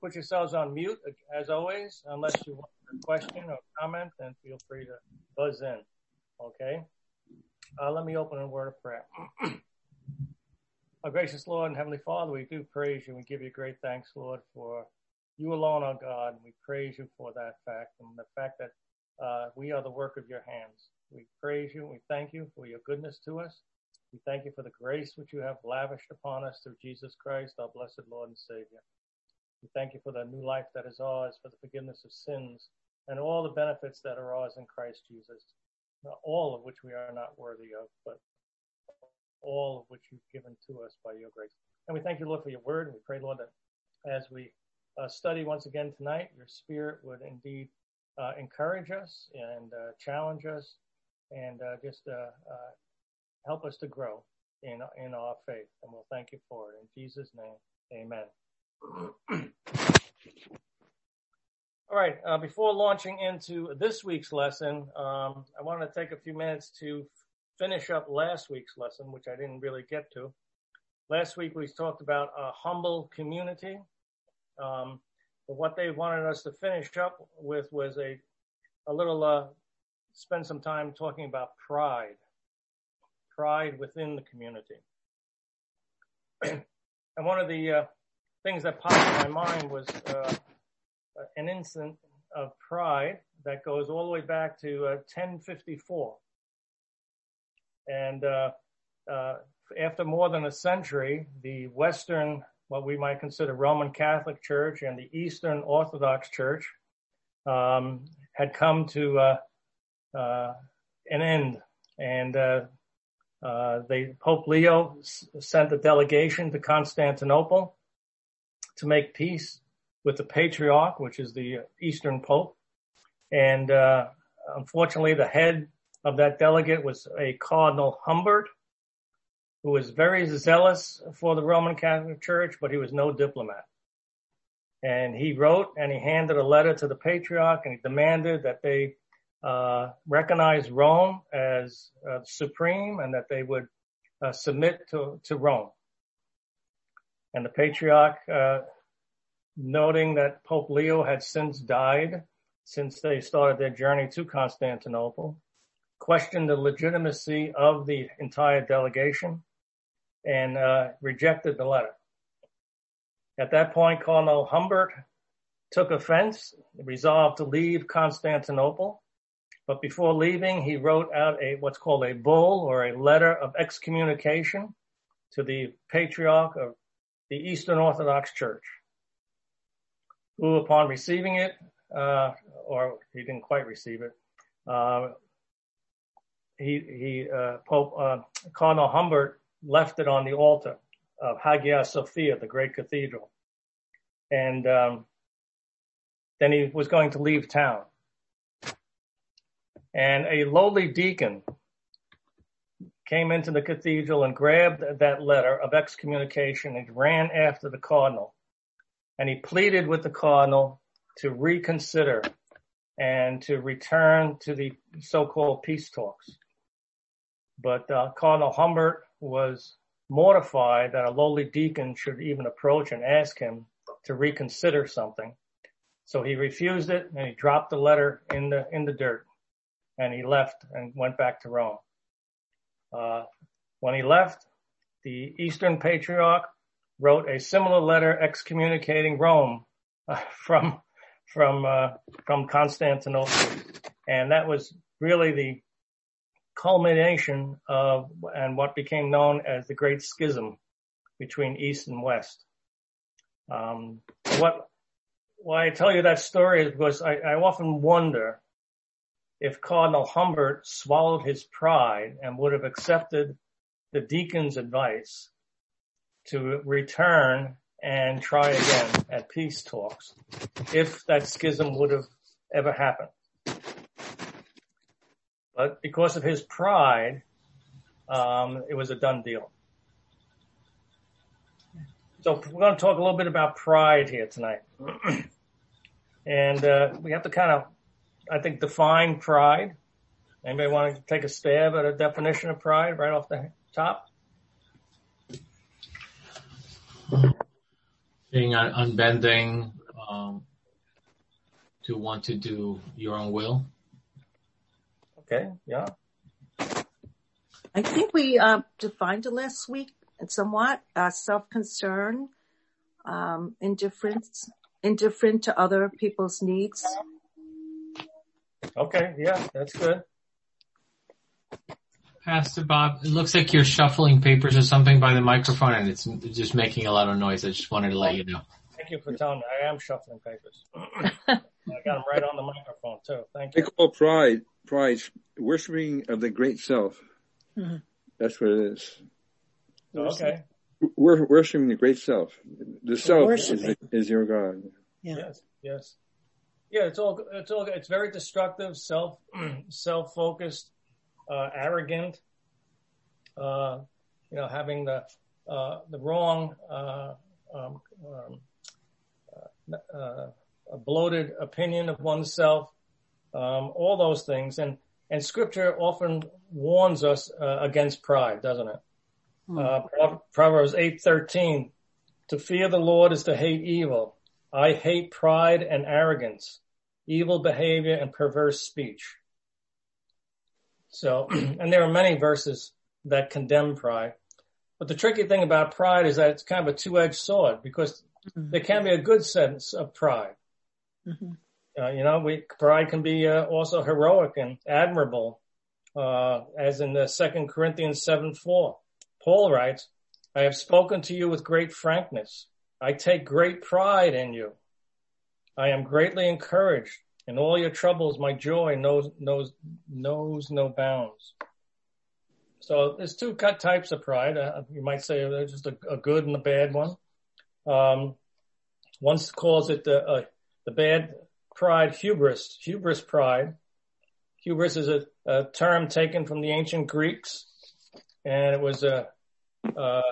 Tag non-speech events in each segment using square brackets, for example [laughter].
put yourselves on mute as always, unless you want a question or comment, then feel free to buzz in. Okay. Uh, let me open a word of prayer. [clears throat] Our gracious Lord and Heavenly Father, we do praise you. We give you great thanks, Lord, for you alone are God. We praise you for that fact and the fact that uh, we are the work of your hands. We praise you. We thank you for your goodness to us. We thank you for the grace which you have lavished upon us through Jesus Christ, our blessed Lord and Savior. We thank you for the new life that is ours, for the forgiveness of sins, and all the benefits that are ours in Christ Jesus, all of which we are not worthy of, but all of which you've given to us by your grace. And we thank you, Lord, for your word. And we pray, Lord, that as we uh, study once again tonight, your spirit would indeed uh, encourage us and uh, challenge us and uh, just uh, uh, help us to grow in, in our faith. And we'll thank you for it. In Jesus' name, amen. All right, before launching into this week's lesson, um, I want to take a few minutes to finish up last week's lesson, which I didn't really get to. Last week we talked about a humble community. Um, but what they wanted us to finish up with was a, a little, uh, spend some time talking about pride, pride within the community. [clears throat] and one of the uh, things that popped in my mind was uh, an incident of pride that goes all the way back to 1054. Uh, and uh, uh, after more than a century, the Western, what we might consider Roman Catholic Church and the Eastern Orthodox Church um, had come to uh, uh an end. And uh, uh, they, Pope Leo s- sent a delegation to Constantinople to make peace with the Patriarch, which is the Eastern Pope. And unfortunately, the head of that delegate was a Cardinal Humbert, who was very zealous for the Roman Catholic Church, but he was no diplomat. And he wrote and he handed a letter to the Patriarch and he demanded that they uh, recognize Rome as uh, supreme and that they would uh, submit to, to Rome. And the Patriarch, uh, noting that Pope Leo had since died since they started their journey to Constantinople, questioned the legitimacy of the entire delegation and uh, rejected the letter. At that point, Cardinal Humbert took offense, resolved to leave Constantinople. But before leaving, he wrote out a what's called a bull or a letter of excommunication to the patriarch of the Eastern Orthodox Church, who, upon receiving it, uh, or he didn't quite receive it, uh, he, he uh, Pope uh, Cardinal Humbert left it on the altar of Hagia Sophia, the great cathedral, and um, then he was going to leave town. And a lowly deacon came into the cathedral and grabbed that letter of excommunication and ran after the cardinal. And he pleaded with the cardinal to reconsider and to return to the so-called peace talks. But uh, Cardinal Humbert was mortified that a lowly deacon should even approach and ask him to reconsider something. So he refused it and he dropped the letter in the in the dirt, and he left and went back to Rome. Uh, when he left, the Eastern Patriarch wrote a similar letter excommunicating Rome uh, [laughs] from from uh, from Constantinople, and that was really the culmination of and what became known as the Great Schism between East and West. Um, what why I tell you that story is because I, I often wonder if Cardinal Humbert swallowed his pride and would have accepted the deacon's advice to return and try again at peace talks if that schism would have ever happened. But because of his pride, um, it was a done deal. So we're going to talk a little bit about pride here tonight. [clears throat] and uh, we have to kind of, I think, define pride. Anybody want to take a stab at a definition of pride right off the top? Being unbending, to want to do your own will? Okay, yeah. I think we uh, defined it last week somewhat uh, self-concern, um, indifference, indifferent to other people's needs. Okay, yeah, that's good. Pastor Bob, it looks like you're shuffling papers or something by the microphone and it's just making a lot of noise. I just wanted to let you know. Thank you for telling me. I am shuffling papers. [laughs] I got them right on the microphone too. Thank you. They call pride, pride, worshiping of the great self. Mm-hmm. That's what it is. Okay. We're worshiping the great self. The self is, is, your God. Yeah. Yes. Yes. Yeah. It's all, it's all, it's very destructive, self, [clears throat] self-focused, uh, arrogant, uh, you know, having the, uh, the wrong, uh, um, um, uh, a bloated opinion of oneself, um, all those things. And, and scripture often warns us uh, against pride, doesn't it? Hmm. Uh, Proverbs 8:13, to fear the Lord is to hate evil. I hate pride and arrogance, evil behavior and perverse speech. So, [clears throat] and there are many verses that condemn pride. But the tricky thing about pride is that it's kind of a two-edged sword because mm-hmm. there can be a good sense of pride. Mm-hmm. Uh, you know, we, pride can be uh, also heroic and admirable, uh, as in the second Corinthians 7, 4. Paul writes, I have spoken to you with great frankness. I take great pride in you. I am greatly encouraged. In all your troubles, my joy knows, knows, knows no bounds. So there's two types of pride. Uh, you might say there's just a, a, good and a bad one. Um, one calls it the, uh, the bad pride hubris, hubris pride. Hubris is a, a term taken from the ancient Greeks and it was a, uh,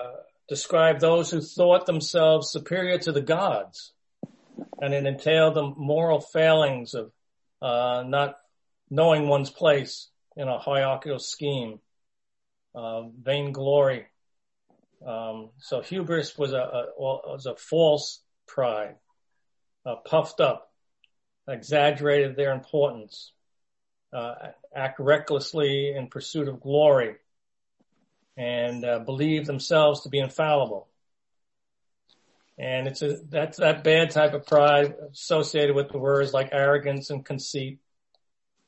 described those who thought themselves superior to the gods, and it entailed the moral failings of uh, not knowing one's place in a hierarchical scheme, uh, vainglory. Um, so hubris was a, a, was a false pride, uh, puffed up, exaggerated their importance, uh, act recklessly in pursuit of glory, and uh, believe themselves to be infallible. And it's a, that's that bad type of pride associated with the words like arrogance and conceit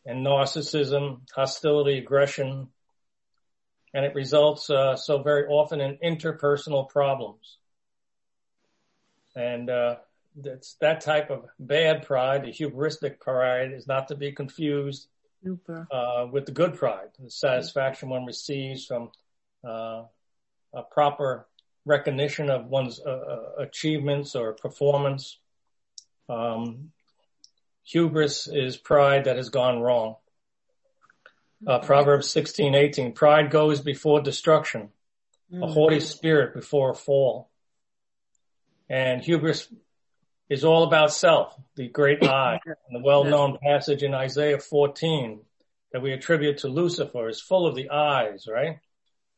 and narcissism, hostility, aggression, and it results uh, so very often in interpersonal problems. And uh, that's that type of bad pride, the hubristic pride, is not to be confused uh, with the good pride, the satisfaction one receives from a proper recognition of one's uh, uh, achievements or performance. Um, hubris is pride that has gone wrong. Uh, Proverbs 16, 18, pride goes before destruction, mm-hmm. a haughty spirit before a fall. And hubris is all about self, the great [coughs] I, and the well-known passage in Isaiah 14 that we attribute to Lucifer is full of the eyes, right?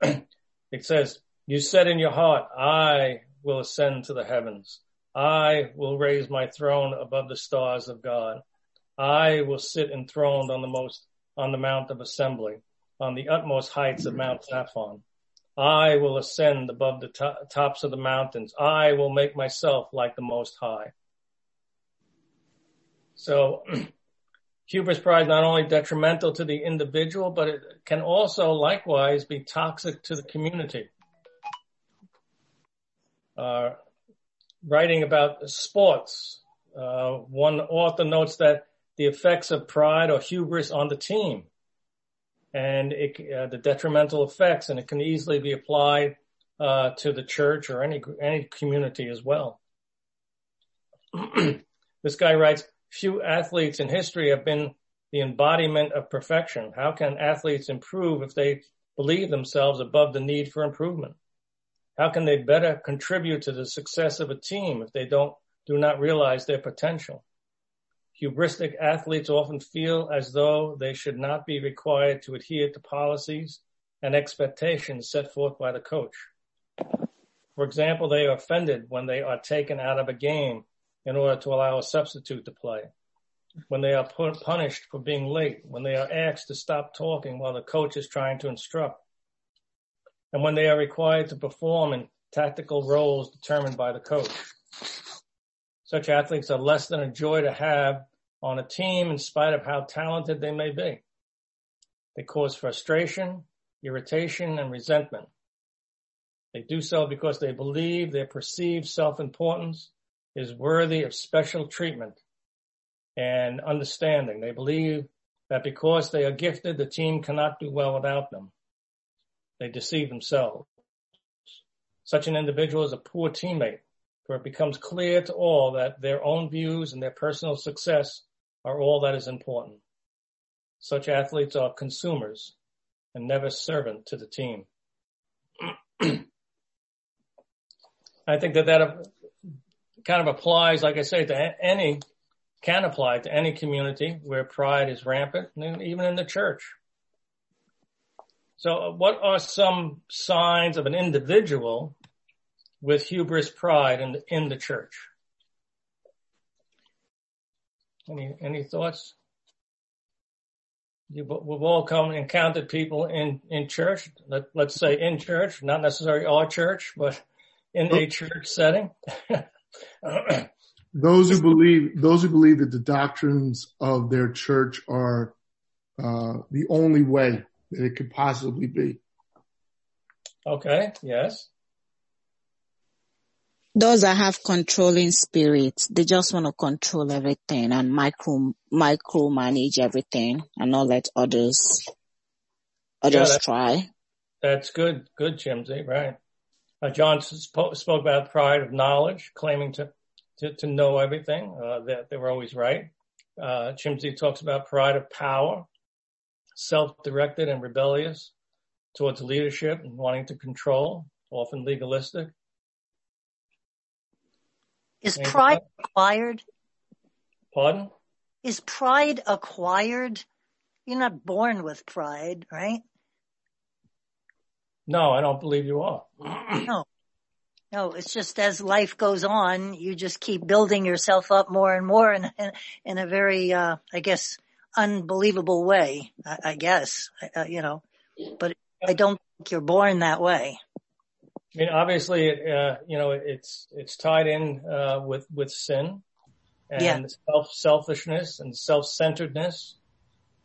[clears throat] it says, you said in your heart, I will ascend to the heavens. I will raise my throne above the stars of God. I will sit enthroned on the most, on the mount of assembly, on the utmost heights of Mount Zaphon. I will ascend above the to- tops of the mountains. I will make myself like the most high. So [clears throat] Hubris pride not only detrimental to the individual, but it can also likewise be toxic to the community. Uh, writing about sports, uh, one author notes that the effects of pride or hubris on the team and it, uh, the detrimental effects, and it can easily be applied uh, to the church or any any community as well. [clears throat] this guy writes, few athletes in history have been the embodiment of perfection. How can athletes improve if they believe themselves above the need for improvement? How can they better contribute to the success of a team if they don't, do not realize their potential? Hubristic athletes often feel as though they should not be required to adhere to policies and expectations set forth by the coach. For example, they are offended when they are taken out of a game in order to allow a substitute to play. when they are pu- punished for being late, when they are asked to stop talking while the coach is trying to instruct, and when they are required to perform in tactical roles determined by the coach. Such athletes are less than a joy to have on a team in spite of how talented they may be. They cause frustration, irritation, and resentment. They do so because they believe their perceived self-importance is worthy of special treatment and understanding. They believe that because they are gifted, the team cannot do well without them. They deceive themselves. Such an individual is a poor teammate, for it becomes clear to all that their own views and their personal success are all that is important. Such athletes are consumers and never servant to the team. [clears throat] I think that that kind of applies, like I say, to any, can apply to any community where pride is rampant, even in the church. So uh, what are some signs of an individual with hubris pride in the, in the church? Any, any thoughts? You, we've all come and encountered people in, in church, let, let's say in church, not necessarily our church, but in a church setting. [laughs] [clears throat] those who believe, those who believe that the doctrines of their church are uh, the only way that it could possibly be. Okay. Yes. Those that have controlling spirits, they just want to control everything and micro micro manage everything and not let others others Yeah, that- try. That's good. Good, Jimsy. Right. Uh, John sp- spoke about pride of knowledge, claiming to, to, to know everything, uh, that they were always right. Uh, Chimsey talks about pride of power, self-directed and rebellious towards leadership and wanting to control, often legalistic. Is Anything pride acquired? Pardon? Is pride acquired? You're not born with pride, right? No, I don't believe you are. [clears throat] No. No, it's just as life goes on, you just keep building yourself up more and more in, in, in a very, uh, I guess, unbelievable way, I, I guess, uh, you know, but I don't think you're born that way. I mean, obviously, uh, you know, it's, it's tied in, uh, with, with sin and Yeah. self, selfishness and self-centeredness.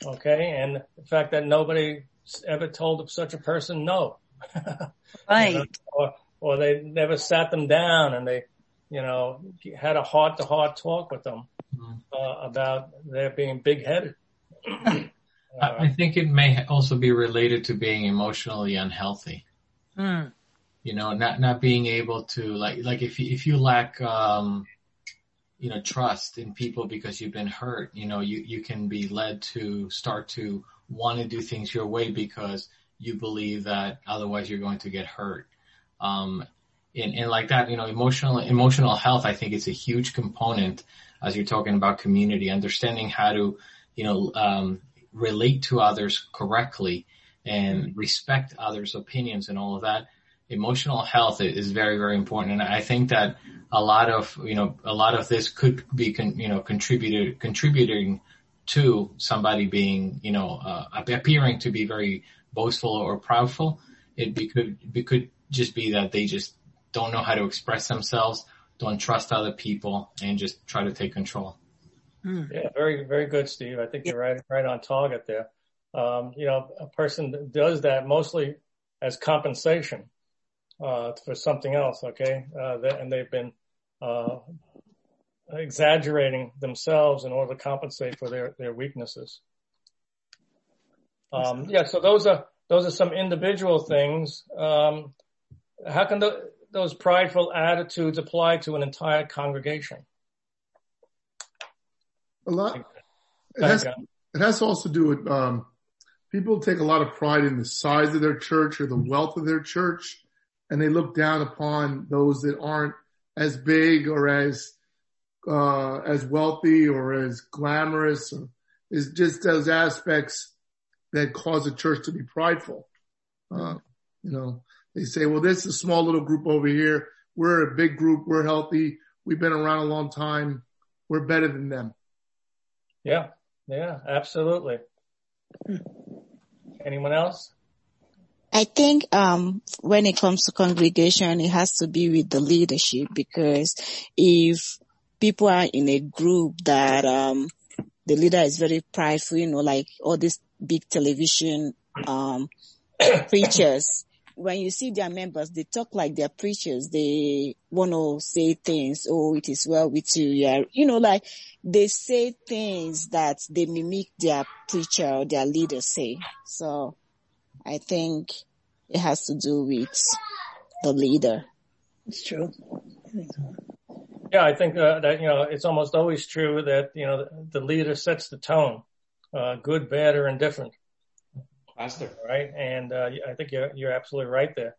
Okay. And the fact that nobody ever told of such a person no. Right. [laughs] You know, or, or they never sat them down and they, you know, had a heart to heart talk with them, uh, about their being big headed. I, I think it may also be related to being emotionally unhealthy. Mm. You know, not not being able to like like if you if you lack um you know trust in people because you've been hurt, you know, you you can be led to start to want to do things your way because you believe that otherwise you're going to get hurt. Um and, and like that, you know, emotional emotional health I think it's a huge component as you're talking about community, understanding how to, you know, um relate to others correctly and respect others' opinions and all of that. Emotional health is very, very important. And I think that a lot of, you know, a lot of this could be, con, you know, contributed, contributing to somebody being, you know, uh, appearing to be very boastful or proudful. It be, could, it could just be that they just don't know how to express themselves, don't trust other people and just try to take control. Yeah, very, very good, Steve. I think you're right, right on target there. Um, you know, a person does that mostly as compensation, uh, for something else. Okay. Uh, that, and they've been, uh, exaggerating themselves in order to compensate for their, their weaknesses. Um, yeah, so those are, those are some individual things. Um, how can the, those prideful attitudes apply to an entire congregation? A lot. It has, John. it has to also do with, um, people take a lot of pride in the size of their church or the wealth of their church and they look down upon those that aren't as big or as, uh, as wealthy or as glamorous or is just those aspects that cause a church to be prideful. Uh, you know, they say, well, this is a small little group over here. We're a big group. We're healthy. We've been around a long time. We're better than them. Yeah, yeah, absolutely. Anyone else? I think um, when it comes to congregation, it has to be with the leadership because if people are in a group that um, the leader is very prideful, you know, like all these big television um, [coughs] preachers, when you see their members, they talk like they're preachers. They want to say things. Oh, it is well with you. Yeah. You know, like they say things that they mimic their preacher or their leader say. So I think it has to do with the leader. It's true. Yeah, I think uh, that you know it's almost always true that you know the, the leader sets the tone, uh, good, bad, or indifferent. Pastor. Right, and uh, I think you're you're absolutely right there.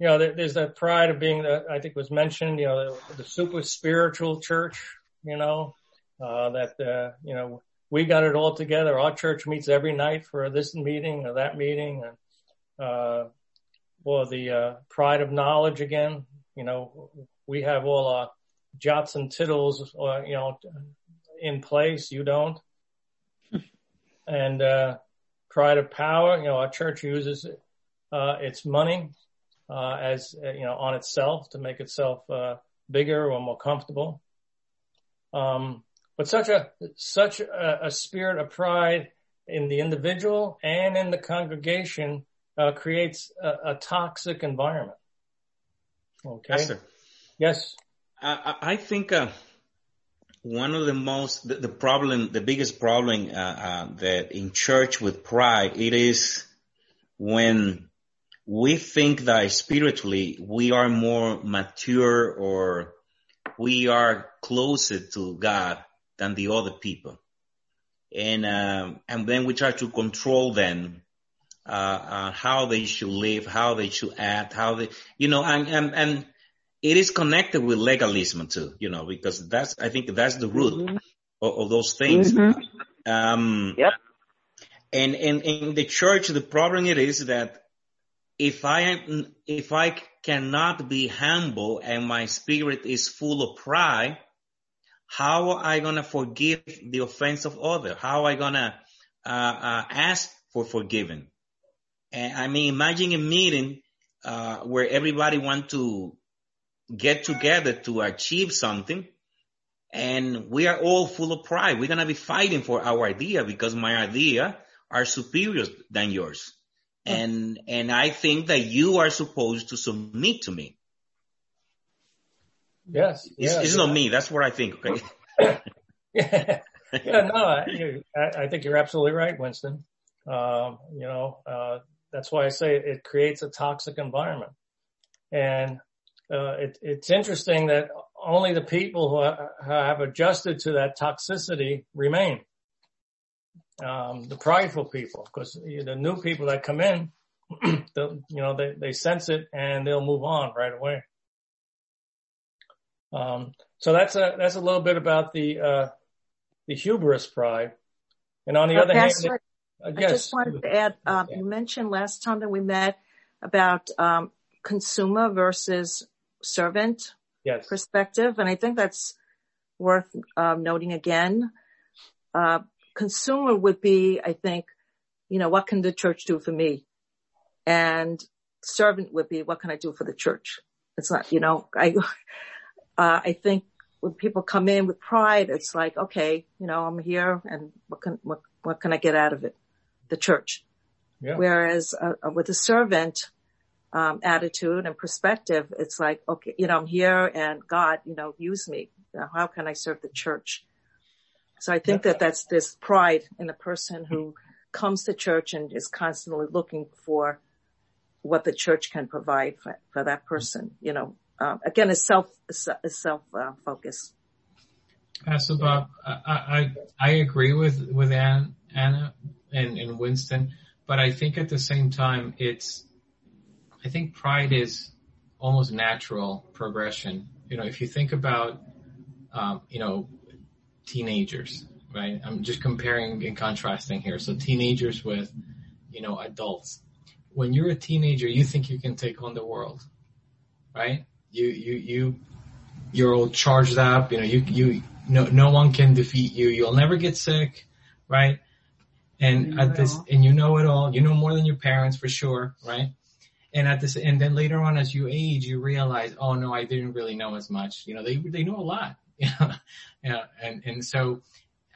You know, there, there's that pride of being the I think was mentioned. You know, the, the super spiritual church. You know, uh, that uh, you know we got it all together. Our church meets every night for this meeting or that meeting, and uh, well, the uh, pride of knowledge again. You know, we have all our jots and tittles, uh, you know, in place. You don't. [laughs] and, uh, pride of power, you know, our church uses, uh, its money, uh, as, uh, you know, on itself to make itself, uh, bigger or more comfortable. Um, but such a, such a, a spirit of pride in the individual and in the congregation, uh, creates a, a toxic environment. Okay. Pastor. Yes. I, I think uh, one of the most the, the, problem, the biggest problem uh, uh, that in church with pride, it is when we think that spiritually we are more mature or we are closer to God than the other people, and um, and then we try to control them. Uh, uh, how they should live, how they should act, how they, you know, and, and, and it is connected with legalism too, you know, because that's, I think that's the root mm-hmm. of, of, those things. Mm-hmm. Um, yep. And, and in the church, the problem it is that if I am, if I cannot be humble and my spirit is full of pride, how am I gonna forgive the offense of other? How am I gonna uh, uh, ask for forgiven? And I mean, imagine a meeting uh, where everybody want to get together to achieve something and we are all full of pride. We're going to be fighting for our idea because my idea are superior than yours. And, and I think that you are supposed to submit to me. Yes. It's, yeah, it's yeah. not me. That's what I think. Okay. yeah. [laughs] yeah. No, I, I, think you're absolutely right, Winston. Um, you know, uh, that's why I say it creates a toxic environment. And uh, it, it's interesting that only the people who have adjusted to that toxicity remain. Um, the prideful people, because the new people that come in, [clears throat] you know, they, they sense it and they'll move on right away. Um, so that's a, that's a little bit about the, uh, the hubris pride. And on the other hand, uh, yes. I just wanted to add, um, you mentioned last time that we met about, um, consumer versus servant yes. perspective. And I think that's worth um, noting again. Uh, consumer would be, I think, you know, what can the church do for me? And servant would be, what can I do for the church? It's not, you know, I, [laughs] uh, I think when people come in with pride, it's like, okay, you know, I'm here and what can, what, what can I get out of it? The church. Yeah. Whereas uh, with a servant, um, attitude and perspective, it's like, okay, you know, I'm here and God, you know, use me. How can I serve the church? So I think that that's this pride in a person who comes to church and is constantly looking for what the church can provide for, for that person. You know, um, again, it's self, a self uh, focus. Pastor Bob, I, I, I agree with, with Anna, Anna and, and Winston, but I think at the same time, it's, I think pride is almost natural progression. You know, if you think about, um, you know, teenagers, right? I'm just comparing and contrasting here. So teenagers with, you know, adults. When you're a teenager, you think you can take on the world, right? You, you, you, you're all charged up, you know, you, you, no, no one can defeat you. You'll never get sick, right? And You at this, all. and you know it all. You know more than your parents for sure, right? And at this, and then later on, as you age, you realize, oh no, I didn't really know as much. You know, they they know a lot. [laughs] yeah, and and so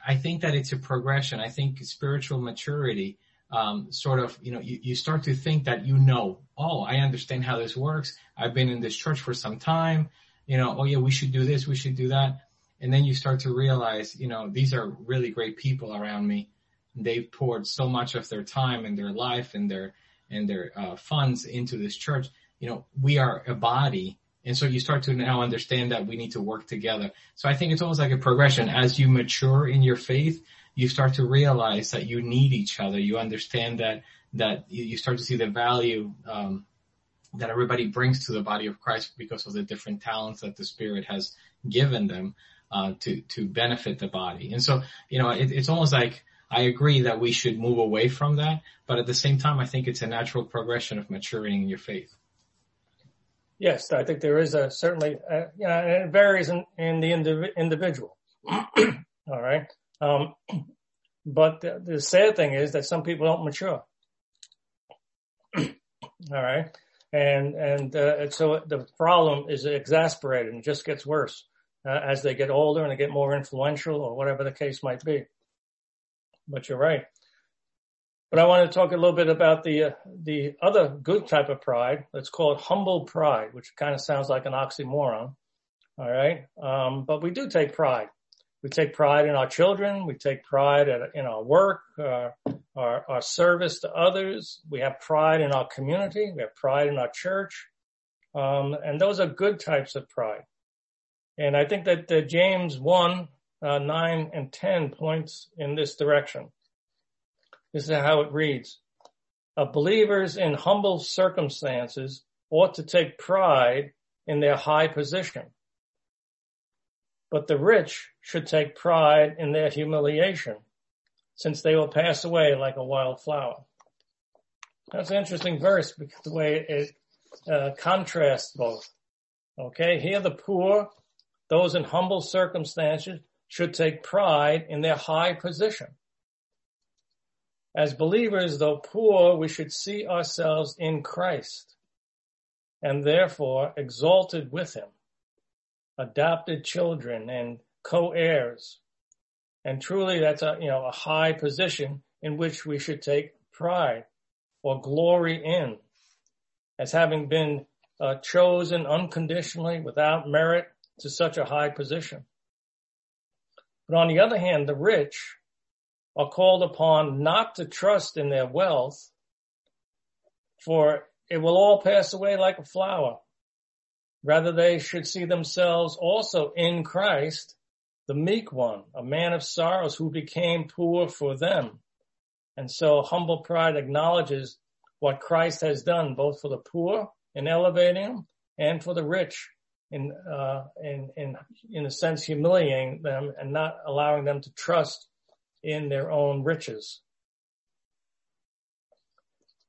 I think that it's a progression. I think spiritual maturity, um, sort of, you know, you, you start to think that you know, oh, I understand how this works. I've been in this church for some time. You know, oh yeah, we should do this, we should do that. And then you start to realize, you know, these are really great people around me. They've poured so much of their time and their life and their, and their, uh, funds into this church. You know, we are a body. And so you start to now understand that we need to work together. So I think it's almost like a progression. As you mature in your faith, you start to realize that you need each other. You understand that, that you start to see the value, um, that everybody brings to the body of Christ because of the different talents that the Spirit has given them uh, to to benefit the body. And so, you know, it, it's almost like I agree that we should move away from that, but at the same time, I think it's a natural progression of maturing in your faith. Yes, I think there is a certainly, uh, and it varies in, in the indiv- individual. [clears throat] All right. Um, [clears throat] but the, the sad thing is that some people don't mature. [clears throat] All right. And, and, uh, and so the problem is exasperated and just gets worse uh, as they get older and they get more influential or whatever the case might be. But you're right. But I want to talk a little bit about the uh, the other good type of pride. Let's call it humble pride, which kind of sounds like an oxymoron. All right, um, but we do take pride. We take pride in our children. We take pride at, in our work, uh, our our service to others. We have pride in our community. We have pride in our church, um, and those are good types of pride. And I think that uh, James one uh, nine and ten points in this direction. This is how it reads. Believers in humble circumstances ought to take pride in their high position. But the rich should take pride in their humiliation, since they will pass away like a wild flower. That's an interesting verse because the way it uh, contrasts both. Okay, here the poor, those in humble circumstances, should take pride in their high position. As believers, though poor, we should see ourselves in Christ and therefore exalted with him, adopted children and co-heirs. And truly that's a, you know, a high position in which we should take pride or glory in as having been uh, chosen unconditionally without merit to such a high position. But on the other hand, the rich are called upon not to trust in their wealth, for it will all pass away like a flower. Rather, they should see themselves also in Christ, the meek one, a man of sorrows who became poor for them. And so humble pride acknowledges what Christ has done both for the poor in elevating them and for the rich in, uh, in, in, in a sense humiliating them and not allowing them to trust in their own riches.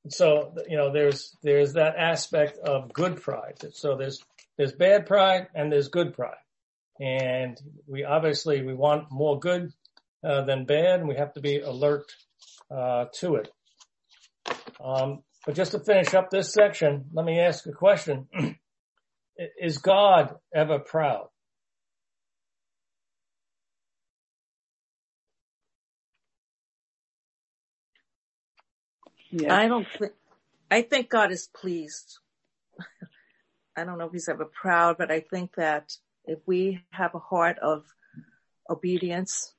So, you know, there's, there's that aspect of good pride. So there's, there's bad pride and there's good pride. And we obviously, we want more good uh, than bad and we have to be alert uh, to it. Um, but just to finish up this section, let me ask a question. [clears throat] Is God ever proud? Yeah. I don't think, I think God is pleased. [laughs] I don't know if he's ever proud, but I think that if we have a heart of obedience,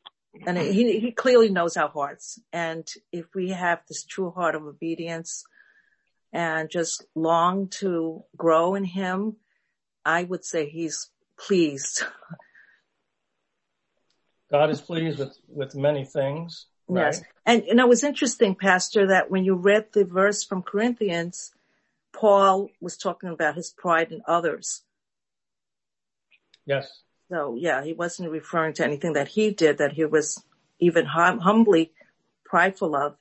and he, he clearly knows our hearts. And if we have this true heart of obedience and just long to grow in him, I would say he's pleased. God is pleased with, with many things. Right? Yes. And, and it was interesting, Pastor, that when you read the verse from Corinthians, Paul was talking about his pride in others. Yes. So yeah, he wasn't referring to anything that he did that he was even hum- humbly prideful of,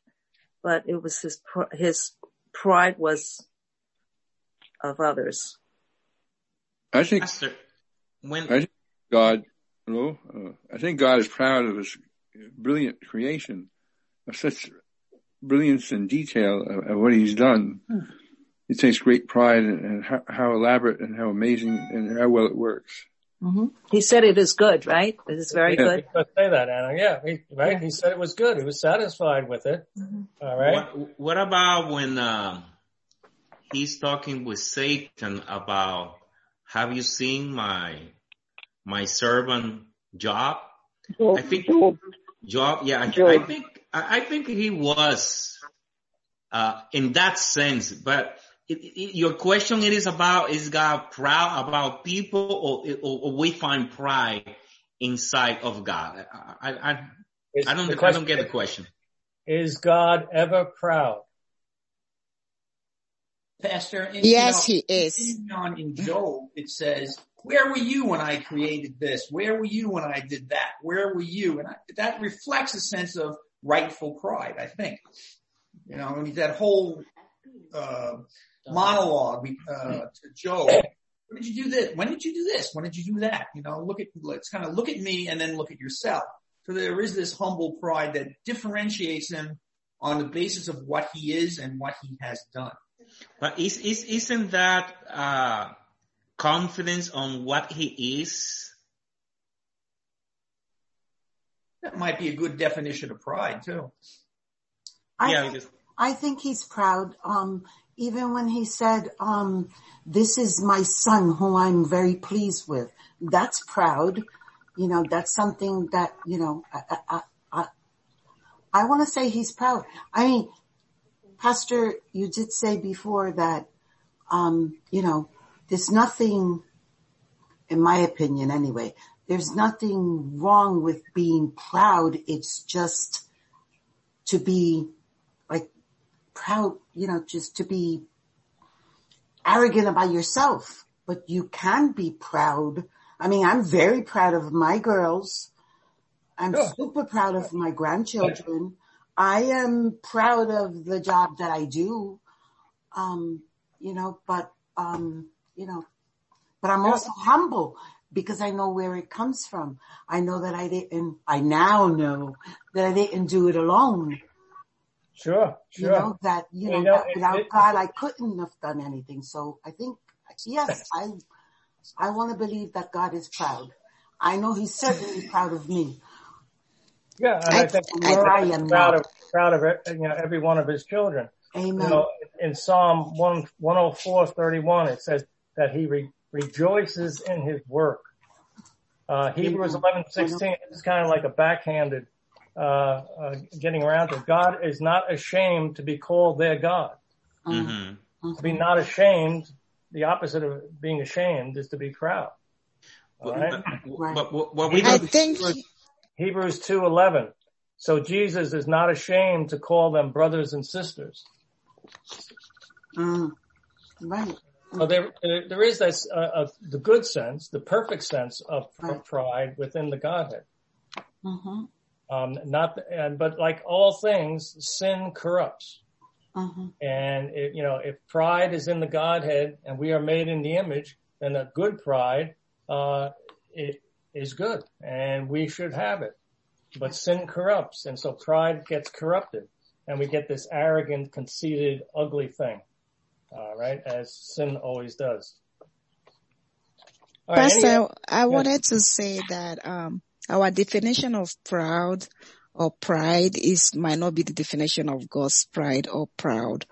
but it was his, pr- his pride was of others. I think, Pastor, when I think God Hello? Uh, I think God is proud of his brilliant creation, of such brilliance and detail of, of what he's done. Hmm. He takes great pride in, in how, how, elaborate and how amazing and how well it works. Mm-hmm. He said it is good, right? It is very yeah, good. say that, Anna. Yeah, he, right. Yeah. He said it was good. He was satisfied with it. Mm-hmm. All right. What, what about when uh, he's talking with Satan about, "Have you seen my my servant Job?" I think Job. Yeah, I, I think I, I, think he was uh, in that sense, but it, it, your question it is about is God proud about people or, or, or we find pride inside of God? I, I, I don't, I don't get the question. Is God ever proud? Pastor, in, yes, you know, he is. On in Job, it says, "Where were you when I created this? Where were you when I did that? Where were you?" And I, that reflects a sense of rightful pride. I think, you know, I mean, that whole uh, monologue uh, to Job. When did you do this? When did you do this? When did you do that? You know, look at, let's kind of look at me and then look at yourself. So there is this humble pride that differentiates him on the basis of what he is and what he has done. But is, is, isn't that, uh, confidence on what he is? That might be a good definition of pride too. I, yeah, because... I think he's proud. Um, even when he said, um, this is my son who I'm very pleased with. That's proud. You know, that's something that, you know, I, I, I, I want to say he's proud. I mean, Pastor, you did say before that, um, you know, there's nothing, in my opinion anyway, there's nothing wrong with being proud. It's just to be like proud, you know, just to be arrogant about yourself, but you can be proud. I mean, I'm very proud of my girls. I'm sure. super proud of my grandchildren. I am proud of the job that I do. Um, you know, but, um, you know, but I'm also humble because I know where it comes from. I know that I didn't, I now know that I didn't do it alone. Sure, sure. You know that you know, you know that without it, God, I couldn't have done anything. So I think yes, I I want to believe that God is proud. I know He's certainly proud of me. Yeah, and I, I think where I, am proud of proud of it, you know every one of His children. Amen. You know, in Psalm 1, 104, 31, it says that He re, rejoices in His work. Uh, Hebrews 11, 16 is kind of like a backhanded uh, uh, getting around to. God is not ashamed to be called their God. Mm-hmm. To be not ashamed, the opposite of being ashamed is to be proud. All right. But, but, but we I think Hebrews two eleven. So Jesus is not ashamed to call them brothers and sisters. Mm. Right. So there, there is this, uh, the good sense, the perfect sense of right. pride within the Godhead. Mm-hmm. Um, not, and, but like all things, sin corrupts. Uh-huh. And it, you know, if pride is in the Godhead and we are made in the image, then a good pride, uh, it is good and we should have it. But sin corrupts and so pride gets corrupted and we get this arrogant, conceited, ugly thing. Uh, right? As sin always does. All Pastor, right, I wanted to say that, um, our definition of proud or pride is might not be the definition of God's pride or proud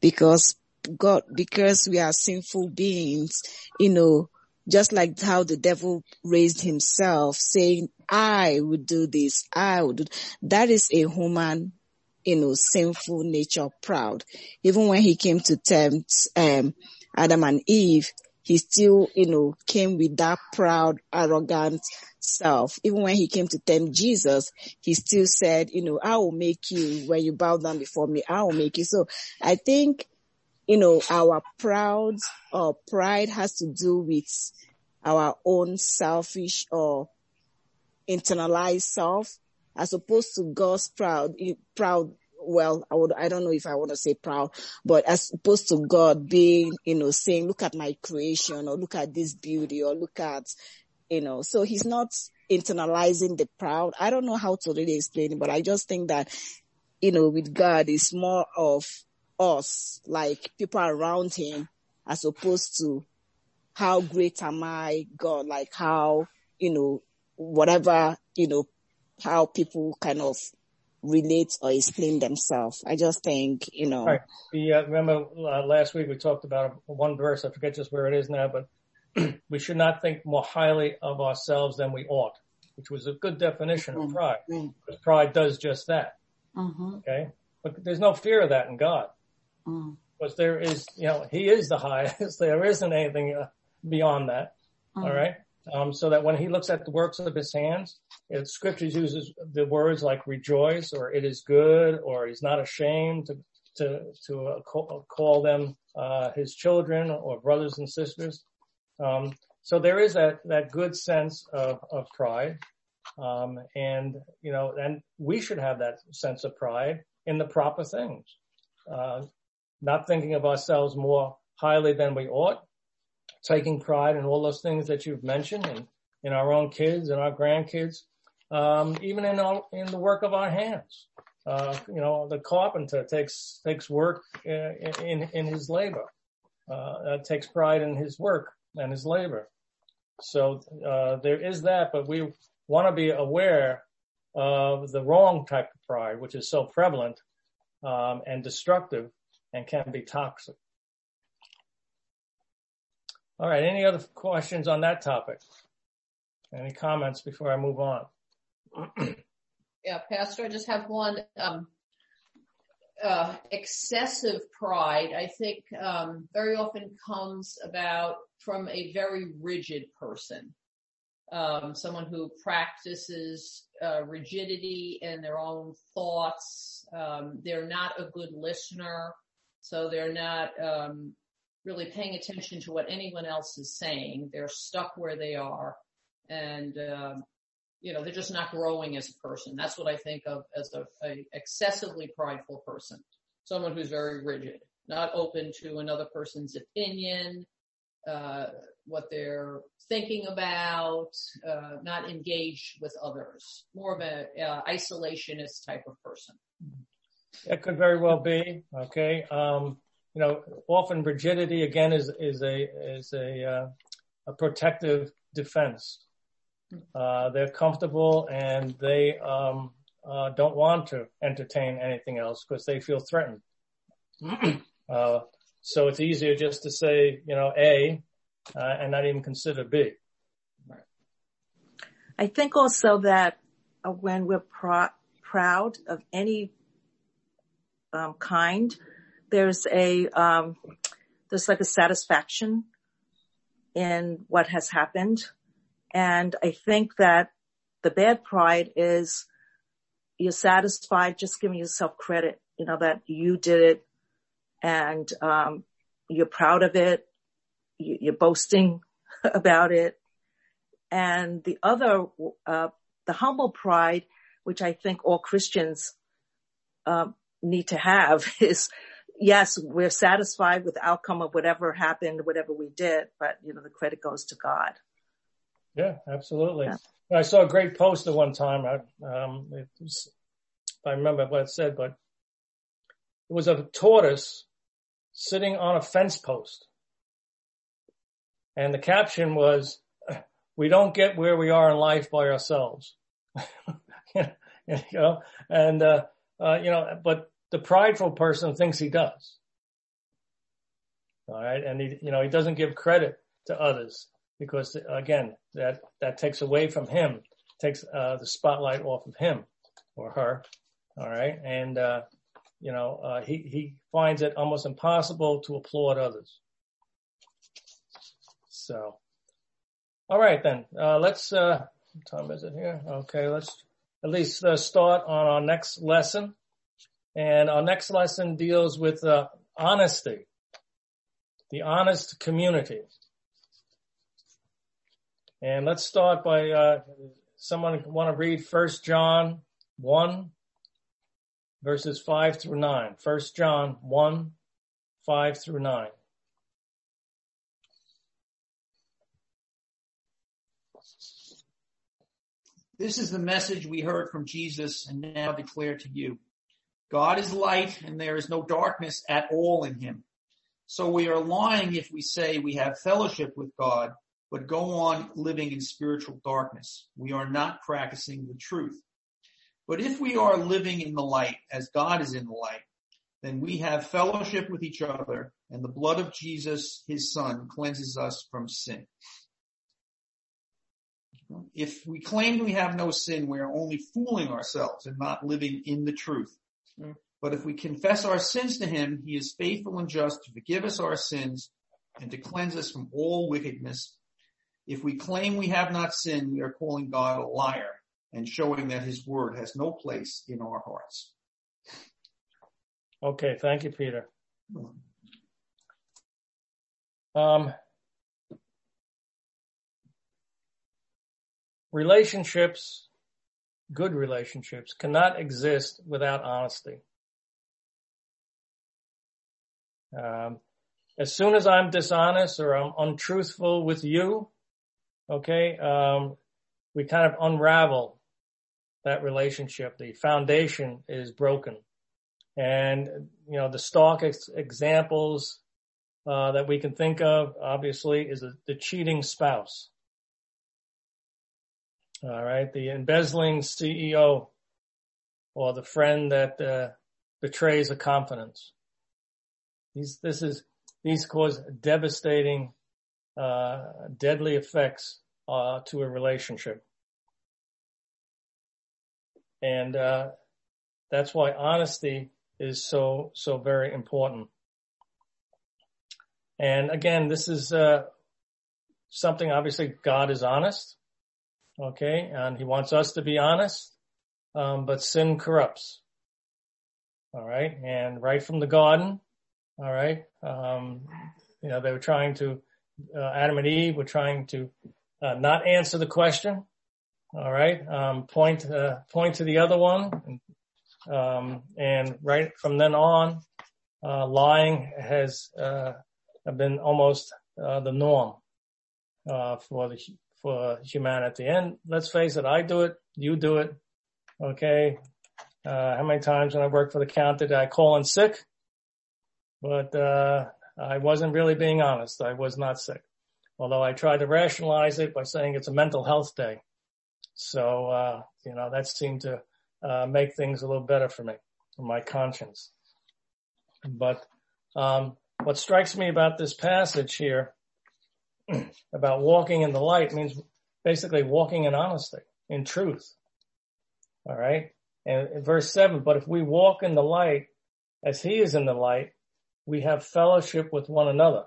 because God, because we are sinful beings, you know, just like how the devil raised himself saying, I would do this, I would do, that is a human, you know, sinful nature proud. Even when he came to tempt, um, Adam and Eve, he still, you know, came with that proud, arrogant self. Even when he came to tempt Jesus, he still said, you know, I will make you when you bow down before me, I will make you. So I think, you know, our proud or pride has to do with our own selfish or internalized self as opposed to God's proud, proud well, I would, I don't know if I want to say proud, but as opposed to God being, you know, saying, look at my creation or look at this beauty or look at, you know, so he's not, internalizing the proud. I don't know how to really explain it, but I just think that, you know, with God, it's more of us, like people around him, as opposed to how great am I, God, like how, you know, whatever, you know, how people kind of relate or explain themselves. I just think, you know. Right. The, uh, remember uh, last week we talked about one verse, I forget just where it is now, but [clears throat] we should not think more highly of ourselves than we ought, which was a good definition of pride. Because pride does just that. Mm-hmm. Okay. But there's no fear of that in God. Mm. Because there is, you know, he is the highest. [laughs] There isn't anything uh, beyond that. Mm. All right. Um, so that when he looks at the works of his hands, it, scriptures uses the words like rejoice or it is good or he's not ashamed to, to, to uh, call, call, them, uh, his children or brothers and sisters. Um, so there is that, that good sense of, of pride. Um, and, you know, and we should have that sense of pride in the proper things. Uh, not thinking of ourselves more highly than we ought, taking pride in all those things that you've mentioned and in our own kids and our grandkids, um, even in in the work of our hands. Uh, you know, the carpenter takes, takes work in, in, in his labor, uh, takes pride in his work and his labor. So, uh, there is that, but we want to be aware of the wrong type of pride, which is so prevalent, um, and destructive and can be toxic. All right. Any other questions on that topic? Any comments before I move on? [clears throat] yeah, Pastor, I just have one. Um, uh, excessive pride, I think, um, very often comes about from a very rigid person. Um, someone who practices uh, rigidity in their own thoughts. Um, they're not a good listener, so they're not um, really paying attention to what anyone else is saying. They're stuck where they are and, um, you know, they're just not growing as a person. That's what I think of as a, a excessively prideful person. Someone who's very rigid, not open to another person's opinion, uh, what they're thinking about, uh, not engaged with others. More of a uh, isolationist type of person. That could very well be. Okay. Um, you know, often rigidity again is, is a, is a, uh, a protective defense. Uh, they're comfortable and they, um, uh, don't want to entertain anything else because they feel threatened. [clears throat] uh, so it's easier just to say, you know, A, uh, and not even consider B. I think also that when we're pr- proud of any um, kind, there's a um, there's like a satisfaction in what has happened, and I think that the bad pride is you're satisfied just giving yourself credit, you know that you did it, and um, you're proud of it, you're boasting [laughs] about it, and the other uh, the humble pride, which I think all Christians uh, need to have, [laughs] is yes, we're satisfied with the outcome of whatever happened, whatever we did, but you know, the credit goes to God. Yeah, absolutely. Yeah. I saw a great poster one time. I, um, was, I remember what it said, but it was a tortoise sitting on a fence post. And the caption was, [laughs] we don't get where we are in life by ourselves. [laughs] you know, and, uh, uh, you know, but the prideful person thinks he does. All right. And he, you know, he doesn't give credit to others because again, that, that takes away from him, takes, uh, the spotlight off of him or her. All right. And, uh, you know, uh, he, he finds it almost impossible to applaud others. So, all right then, uh, let's, uh, time is it here? Okay. Let's at least uh, start on our next lesson. And our next lesson deals with uh, honesty, the honest community. And let's start by uh, someone want to read First John 1 verses 5 through 9. First John 1 5 through 9. This is the message we heard from Jesus and now declare to you. God is light and there is no darkness at all in him. So we are lying if we say we have fellowship with God, but go on living in spiritual darkness. We are not practicing the truth. But if we are living in the light as God is in the light, then we have fellowship with each other and the blood of Jesus, his son, cleanses us from sin. If we claim we have no sin, we are only fooling ourselves and not living in the truth. Mm. But if we confess our sins to him, he is faithful and just to forgive us our sins and to cleanse us from all wickedness. If we claim we have not sinned, we are calling God a liar and showing that his word has no place in our hearts. Okay. Thank you, Peter. Um, relationships, good relationships cannot exist without honesty. Um, as soon as I'm dishonest or I'm untruthful with you, okay, um, we kind of unravel that relationship. The foundation is broken. And, you know, the stock ex- examples, uh, that we can think of, obviously, is a, the cheating spouse. All right. The embezzling CEO or the friend that, uh, betrays a confidence. These, this is, these cause devastating, uh, deadly effects, uh, to a relationship. And, uh, that's why honesty is so, so very important. And again, this is, uh, something obviously God is honest. Okay. And he wants us to be honest. Um, but sin corrupts. All right. And right from the garden, all right. Um, you know, they were trying to, uh, Adam and Eve were trying to, uh, not answer the question. All right. Um, point, uh, point to the other one. Um, and right from then on, uh, lying has, uh, been almost, uh, the norm, uh, for the, for humanity. And let's face it, I do it, you do it. Okay. Uh, how many times when I worked for the county did I call in sick? but uh, I wasn't really being honest. I was not sick, although I tried to rationalize it by saying it's a mental health day. So uh, you know that seemed to uh, make things a little better for me, for my conscience. But um, what strikes me about this passage here [clears throat] about walking in the light means basically walking in honesty, in truth. All right. And verse seven, but if we walk in the light as he is in the light, we have fellowship with one another.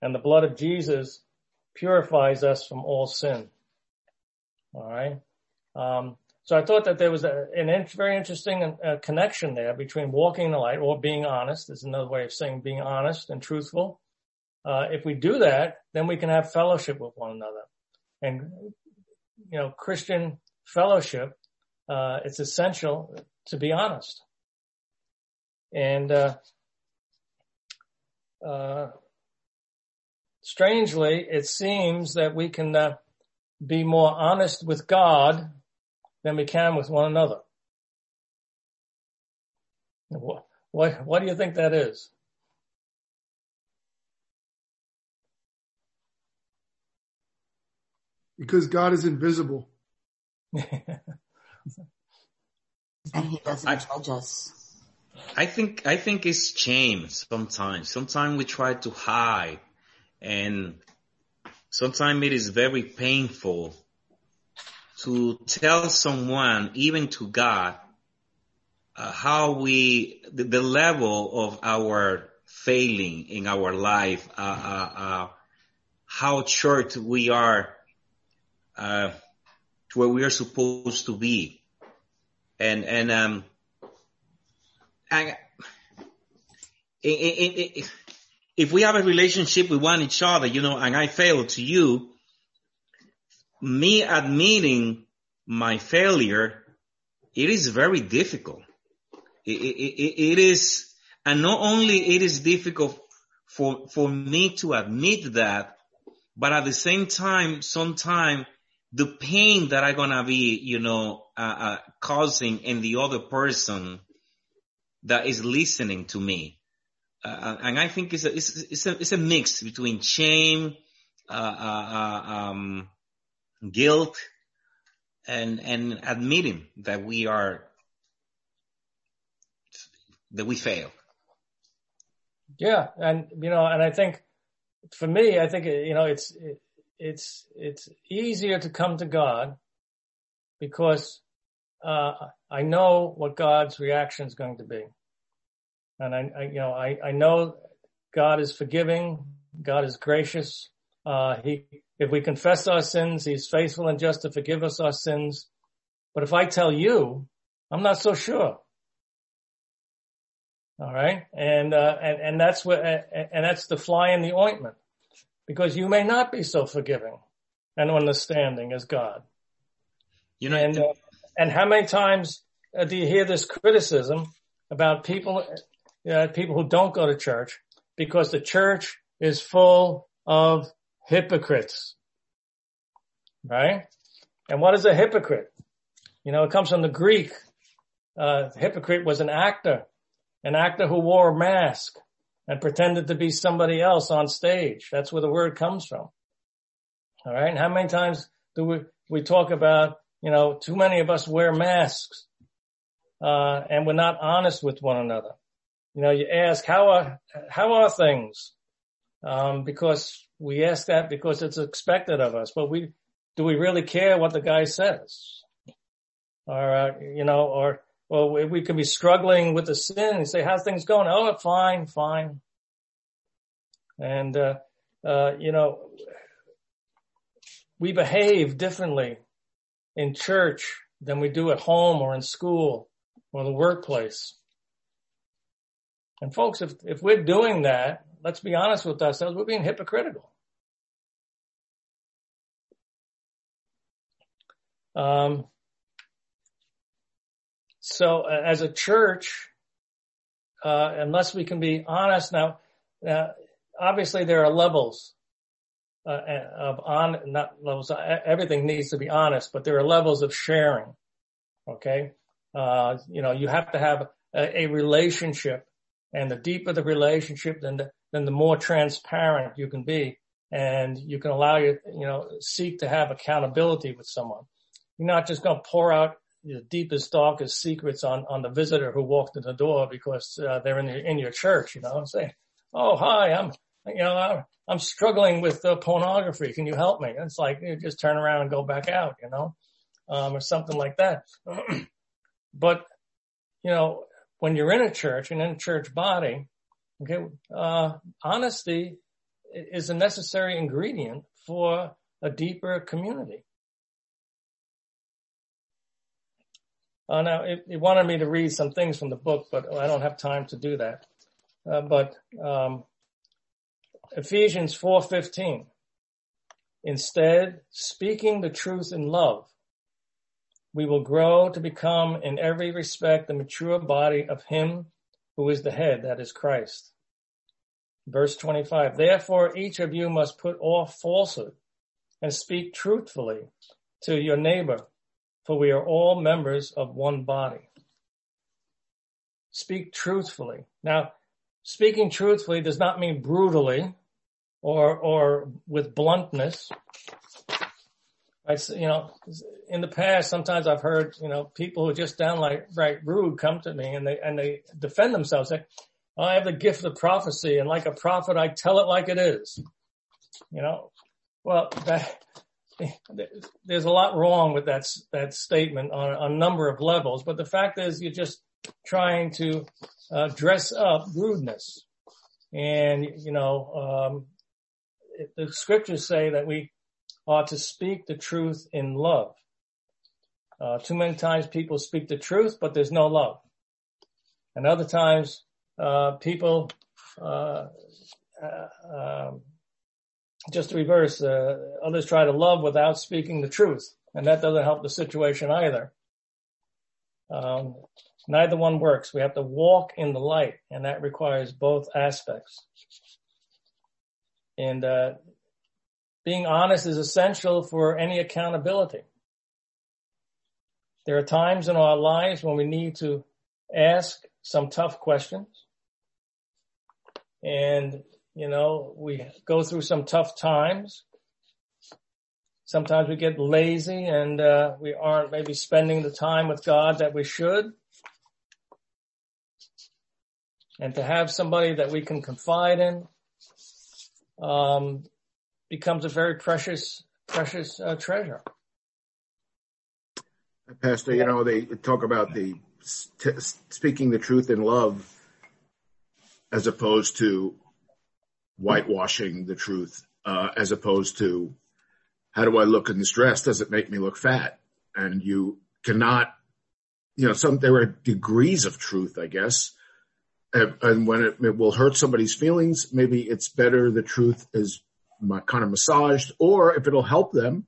And the blood of Jesus purifies us from all sin. All right. Um, so I thought that there was a, an very interesting uh, connection there between walking in the light or being honest is another way of saying being honest and truthful. Uh, if we do that, then we can have fellowship with one another. And, you know, Christian fellowship uh, it's essential to be honest. And, uh, uh, strangely, it seems that we can, uh, be more honest with God than we can with one another. What, what, what do you think that is? Because God is invisible. [laughs] and he doesn't I, judge us. I think I think it's shame sometimes. Sometimes we try to hide, and sometimes it is very painful to tell someone, even to God, uh, how we the, the, level of our failing in our life, uh, uh, uh how short we are uh, to where we are supposed to be. And and um, and if we have a relationship with one each other, you know, and I fail to you, me admitting my failure, it is very difficult. it is, and not only it is difficult for, for me to admit that, but at the same time, sometimes the pain that I'm gonna be, you know, uh, uh, causing in the other person that is listening to me, uh, and I think it's a it's, it's a it's a mix between shame, uh, uh, uh, um, guilt, and and admitting that we are that we fail. Yeah, and you know, and I think for me, I think you know, it's it, it's it's easier to come to God because uh, I know what God's reaction is going to be, and I, I you know I I know God is forgiving, God is gracious. Uh, he if we confess our sins, He's faithful and just to forgive us our sins. But if I tell you, I'm not so sure. All right. And, uh, and, and that's what, and that's the fly in the ointment because you may not be so forgiving and understanding as God. You know, and, uh, and how many times uh, do you hear this criticism about people, uh, people who don't go to church because the church is full of hypocrites, right? And what is a hypocrite? You know, it comes from the Greek. Uh, hypocrite was an actor an actor who wore a mask and pretended to be somebody else on stage. That's where the word comes from. All right. And how many times do we, we talk about, you know, too many of us wear masks, uh, and we're not honest with one another. You know, you ask, how are, how are things? Um, because we ask that because it's expected of us, but we, do we really care what the guy says? Or, uh, you know, or well, we, we could be struggling with the sin and say, how's things going? Oh, fine, fine. And, uh, uh, you know, we behave differently in church than we do at home or in school or the workplace. And folks, if, if we're doing that, let's be honest with ourselves, we're being hypocritical. Um, so uh, as a church, uh, unless we can be honest now, uh, obviously there are levels uh, uh of on, not levels, uh, everything needs to be honest, but there are levels of sharing. Okay. you know, you have to have a, a, relationship and the deeper the relationship, then the, then the more transparent you can be and you can allow you, you know, seek to have accountability with someone. You're not just going to pour out the deepest, darkest secrets on, on the visitor who walked in the door because uh, they're in, the, in your church, you know, and say, oh, hi, I'm, you know, I'm, struggling with pornography. Can you help me? It's like, you just turn around and go back out, you know, um, or something like that. [clears throat] but, you know, when you're in a church and in a church body, okay, uh, honesty is a necessary ingredient for a deeper community. Uh, now, it, it, wanted me to read some things from the book, but I don't have time to do that. Uh, but um, Ephesians 4:15. Instead, speaking the truth in love, we will grow to become in every respect the mature body of Him who is the head, that is Christ. Verse 25. Therefore, each of you must put off falsehood and speak truthfully to your neighbor for we are all members of one body. Speak truthfully. Now, speaking truthfully does not mean brutally or, or with bluntness. I, you know, in the past, sometimes I've heard, you know, people who are just downright right rude come to me and they, and they defend themselves. Say, oh, I have the gift of prophecy and like a prophet, I tell it like it is. You know, well, that, [laughs] there's a lot wrong with that that statement on a number of levels. But the fact is, you're just trying to uh, dress up rudeness, and you know um, the scriptures say that we ought to speak the truth in love. Uh, too many times people speak the truth, but there's no love, and other times uh, people uh, uh, um, just reverse, uh, others try to love without speaking the truth, and that doesn't help the situation either. Um, neither one works. We have to walk in the light, and that requires both aspects. And uh, being honest is essential for any accountability. There are times in our lives when we need to ask some tough questions. And, you know, we go through some tough times. Sometimes we get lazy and uh, we aren't maybe spending the time with God that we should. And to have somebody that we can confide in um, becomes a very precious, precious uh, treasure. Pastor, you know, they talk about the t- speaking the truth in love as opposed to whitewashing the truth, uh, as opposed to how do I look in this dress? Does it make me look fat? And you cannot, you know, some, there are degrees of truth, I guess. And, and when it, it, will hurt somebody's feelings, maybe it's better the truth is kind of massaged, or if it'll help them,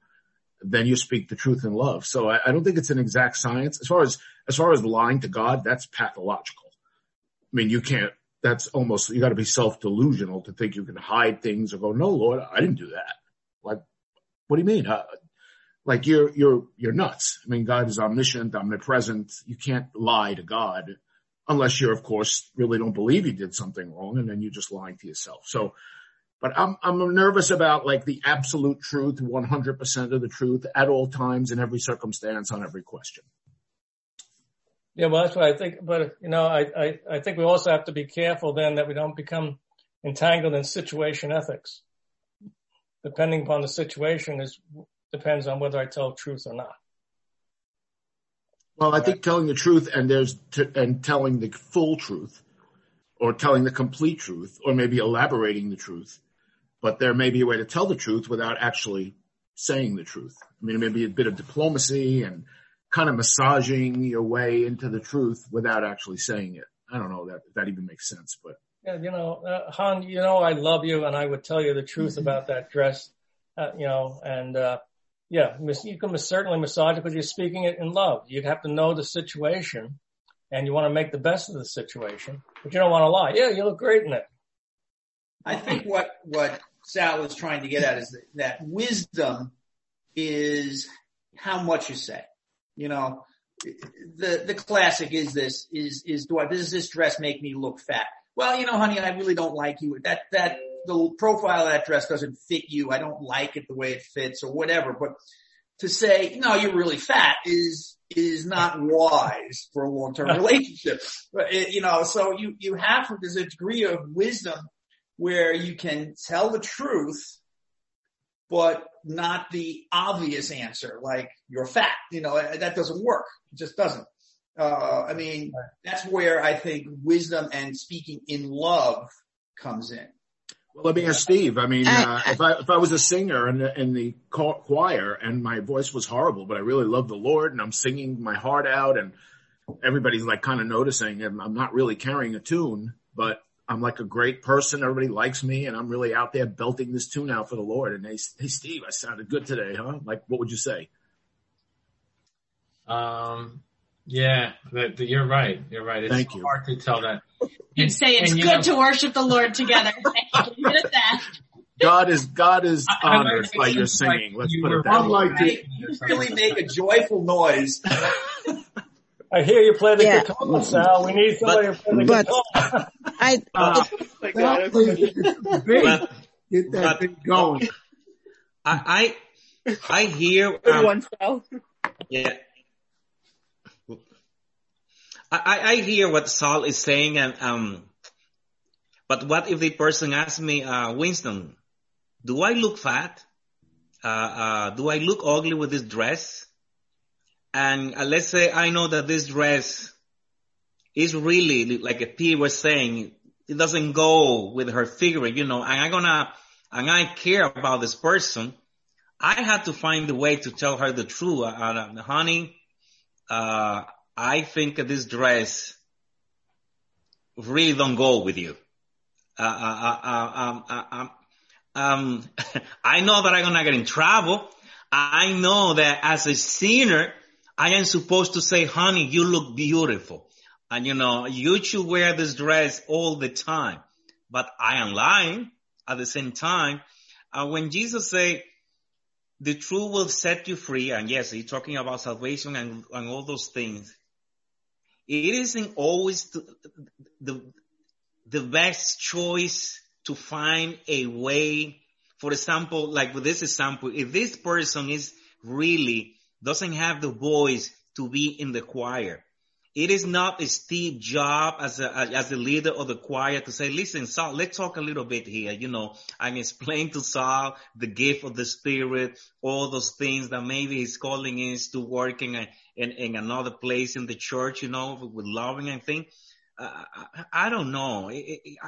then you speak the truth in love. So I, I don't think it's an exact science. As far as, as far as lying to God, that's pathological. I mean, you can't, that's almost, you gotta be self-delusional to think you can hide things or go, no, Lord, I didn't do that. Like, what do you mean? Uh, like you're, you're, you're nuts. I mean, God is omniscient, omnipresent. You can't lie to God unless you're, of course, really don't believe you did something wrong and then you're just lying to yourself. So but I'm, I'm nervous about like the absolute truth, 100% of the truth at all times in every circumstance on every question. Yeah, well, that's what I think. But, you know, I, I, I think we also have to be careful then that we don't become entangled in situation ethics. Depending upon the situation is, depends on whether I tell truth or not. Well, I think telling the truth and there's, t- and telling the full truth or telling the complete truth or maybe elaborating the truth but there may be a way to tell the truth without actually saying the truth. I mean, it may be a bit of diplomacy and kind of massaging your way into the truth without actually saying it. I don't know that that even makes sense, but yeah, you know, uh, Han, you know, I love you, and I would tell you the truth mm-hmm. about that dress, uh, you know, and uh, yeah, you can certainly massage it, but you're speaking it in love. You'd have to know the situation, and you want to make the best of the situation, but you don't want to lie. Yeah, you look great in it. I think what what Sal is trying to get at is that, that wisdom is how much you say. You know, the the classic is this is is do I does this dress make me look fat? Well, you know, honey, I really don't like you. That that the profile of that dress doesn't fit you. I don't like it the way it fits or whatever. But to say, no, you're really fat is is not wise for a long term [laughs] relationship. But it, you know, so you you have to there's a degree of wisdom where you can tell the truth, but not the obvious answer, like you're fat. You know, that doesn't work. It just doesn't. Uh, I mean, that's where I think wisdom and speaking in love comes in. Well, let me ask Steve. I mean, uh, [laughs] if I if I was a singer in the, in the choir and my voice was horrible, but I really love the Lord and I'm singing my heart out and everybody's like kind of noticing and I'm not really carrying a tune, but I'm like a great person. Everybody likes me and I'm really out there belting this tune out for the Lord. And they, hey, Steve, I sounded good today, huh? Like, what would you say? Um, yeah, but, but you're right. You're right. It's Thank you. hard to tell that. You'd say it's good know, to worship the Lord together. [laughs] God is God is honored by your singing. Let's put it that way. Like to really make a joyful noise. [laughs] I hear you play the yeah. guitar, Sal. We need somebody but, to play the but guitar. I, uh, oh God, but, get that thing going. I, I, I hear, um, one, Sal. Yeah. I, I hear what Saul is saying and, um, but what if the person asks me, uh, Winston, do I look fat? Uh, uh, do I look ugly with this dress? And uh, let's say I know that this dress is really, like P was saying, it doesn't go with her figure, you know, and I'm gonna, and I care about this person. I have to find a way to tell her the truth. Uh, uh, honey, uh, I think this dress really don't go with you. Uh, uh, uh, um, um, um, [laughs] I know that I'm gonna get in trouble. I know that as a sinner, I am supposed to say, honey, you look beautiful. And you know, you should wear this dress all the time. But I am lying at the same time. when Jesus say, the truth will set you free, and yes, he's talking about salvation and, and all those things. It isn't always the, the, the best choice to find a way. For example, like with this example, if this person is really doesn't have the voice to be in the choir, it is not a Steve job as a, as the leader of the choir to say, listen, Saul, let's talk a little bit here. You know, I'm explaining to Saul the gift of the spirit, all those things that maybe his calling is to work in, a, in, in another place in the church, you know, with loving and things. Uh, I, I, don't know. It, it,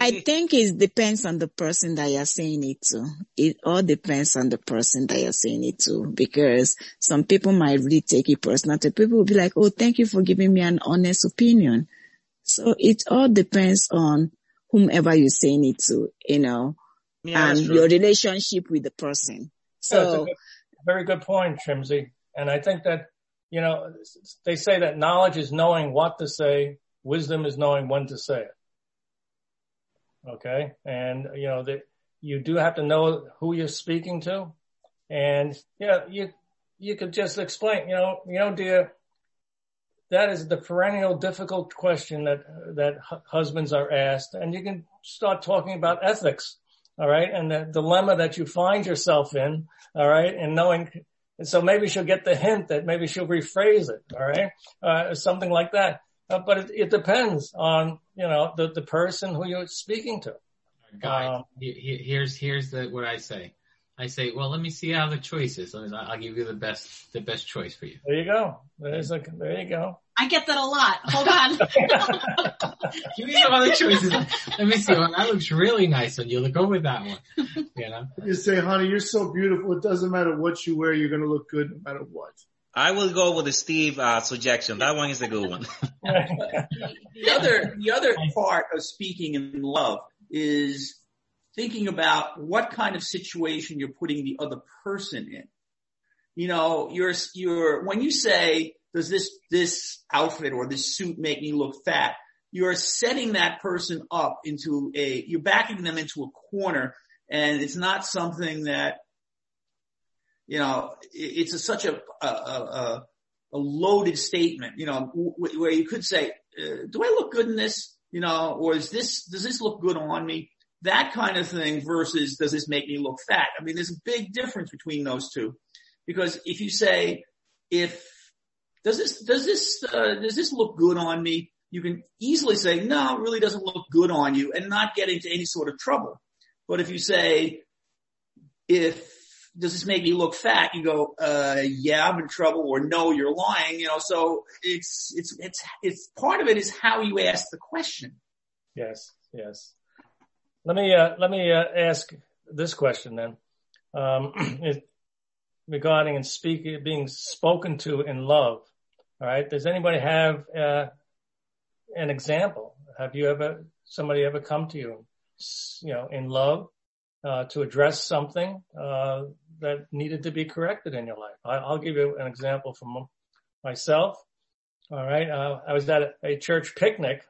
I, I think it depends on the person that you're saying it to. It all depends on the person that you're saying it to because some people might really take it personal. To people will be like, "Oh, thank you for giving me an honest opinion." So it all depends on whomever you're saying it to, you know, yeah, and your relationship with the person. So, a good, very good point, Trimsy. And I think that you know they say that knowledge is knowing what to say, wisdom is knowing when to say it. Okay. And, you know, that you do have to know who you're speaking to. And, yeah, you, you could just explain, you know, you know, dear, that is the perennial difficult question that, that husbands are asked. And you can start talking about ethics. All right. And the dilemma that you find yourself in. All right. And knowing, and so maybe she'll get the hint that maybe she'll rephrase it. All right. Uh, something like that. Uh, but it, it, depends on you know the the person who you're speaking to. Guys, um, here's here's the what I say. I say, well, let me see how the choice is. Me, I'll give you the best the best choice for you. There you go. There's a there you go. I get that a lot. Hold on. [laughs] Give me some other choices. Let me see. Well, that looks really nice on you. Look over that one. You know. You say, honey, you're so beautiful. It doesn't matter what you wear. You're going to look good no matter what. I will go with the Steve uh, suggestion. That one is a good one. [laughs] the other, the other part of speaking in love is thinking about what kind of situation you're putting the other person in. You know, you're, you're, when you say, does this, this outfit or this suit make me look fat? You're setting that person up into a, you're backing them into a corner and it's not something that you know, it's a, such a, a, a, a, loaded statement, you know, w- where you could say, uh, do I look good in this? You know, or is this, does this look good on me? That kind of thing versus does this make me look fat? I mean, there's a big difference between those two because if you say, if, does this, does this, uh, does this look good on me? You can easily say, no, it really doesn't look good on you and not get into any sort of trouble. But if you say, if does this make me look fat? You go, uh, yeah, I'm in trouble or no, you're lying, you know, so it's, it's, it's, it's part of it is how you ask the question. Yes. Yes. Let me, uh, let me, uh, ask this question then. Um, [clears throat] regarding and speaking, being spoken to in love. All right. Does anybody have, uh, an example? Have you ever, somebody ever come to you, you know, in love, uh, to address something, uh, needed to be corrected in your life. I, will give you an example from myself. All right. Uh, I was at a, church picnic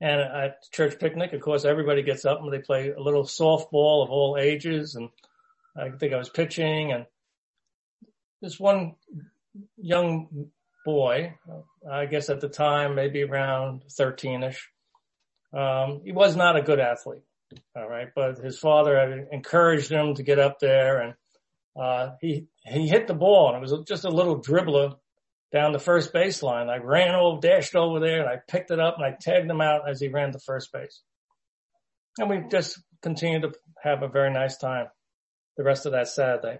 and at church picnic, of course, everybody gets up and they play a little softball of all ages. And I think I was pitching and this one young boy, I guess at the time, maybe around 13 ish. Um, he was not a good athlete. All right. But his father had encouraged him to get up there and, uh, he, he hit the ball and it was just a little dribbler down the first baseline. I ran over, dashed over there and I picked it up and I tagged him out as he ran to first base. And we just continued to have a very nice time the rest of that Saturday.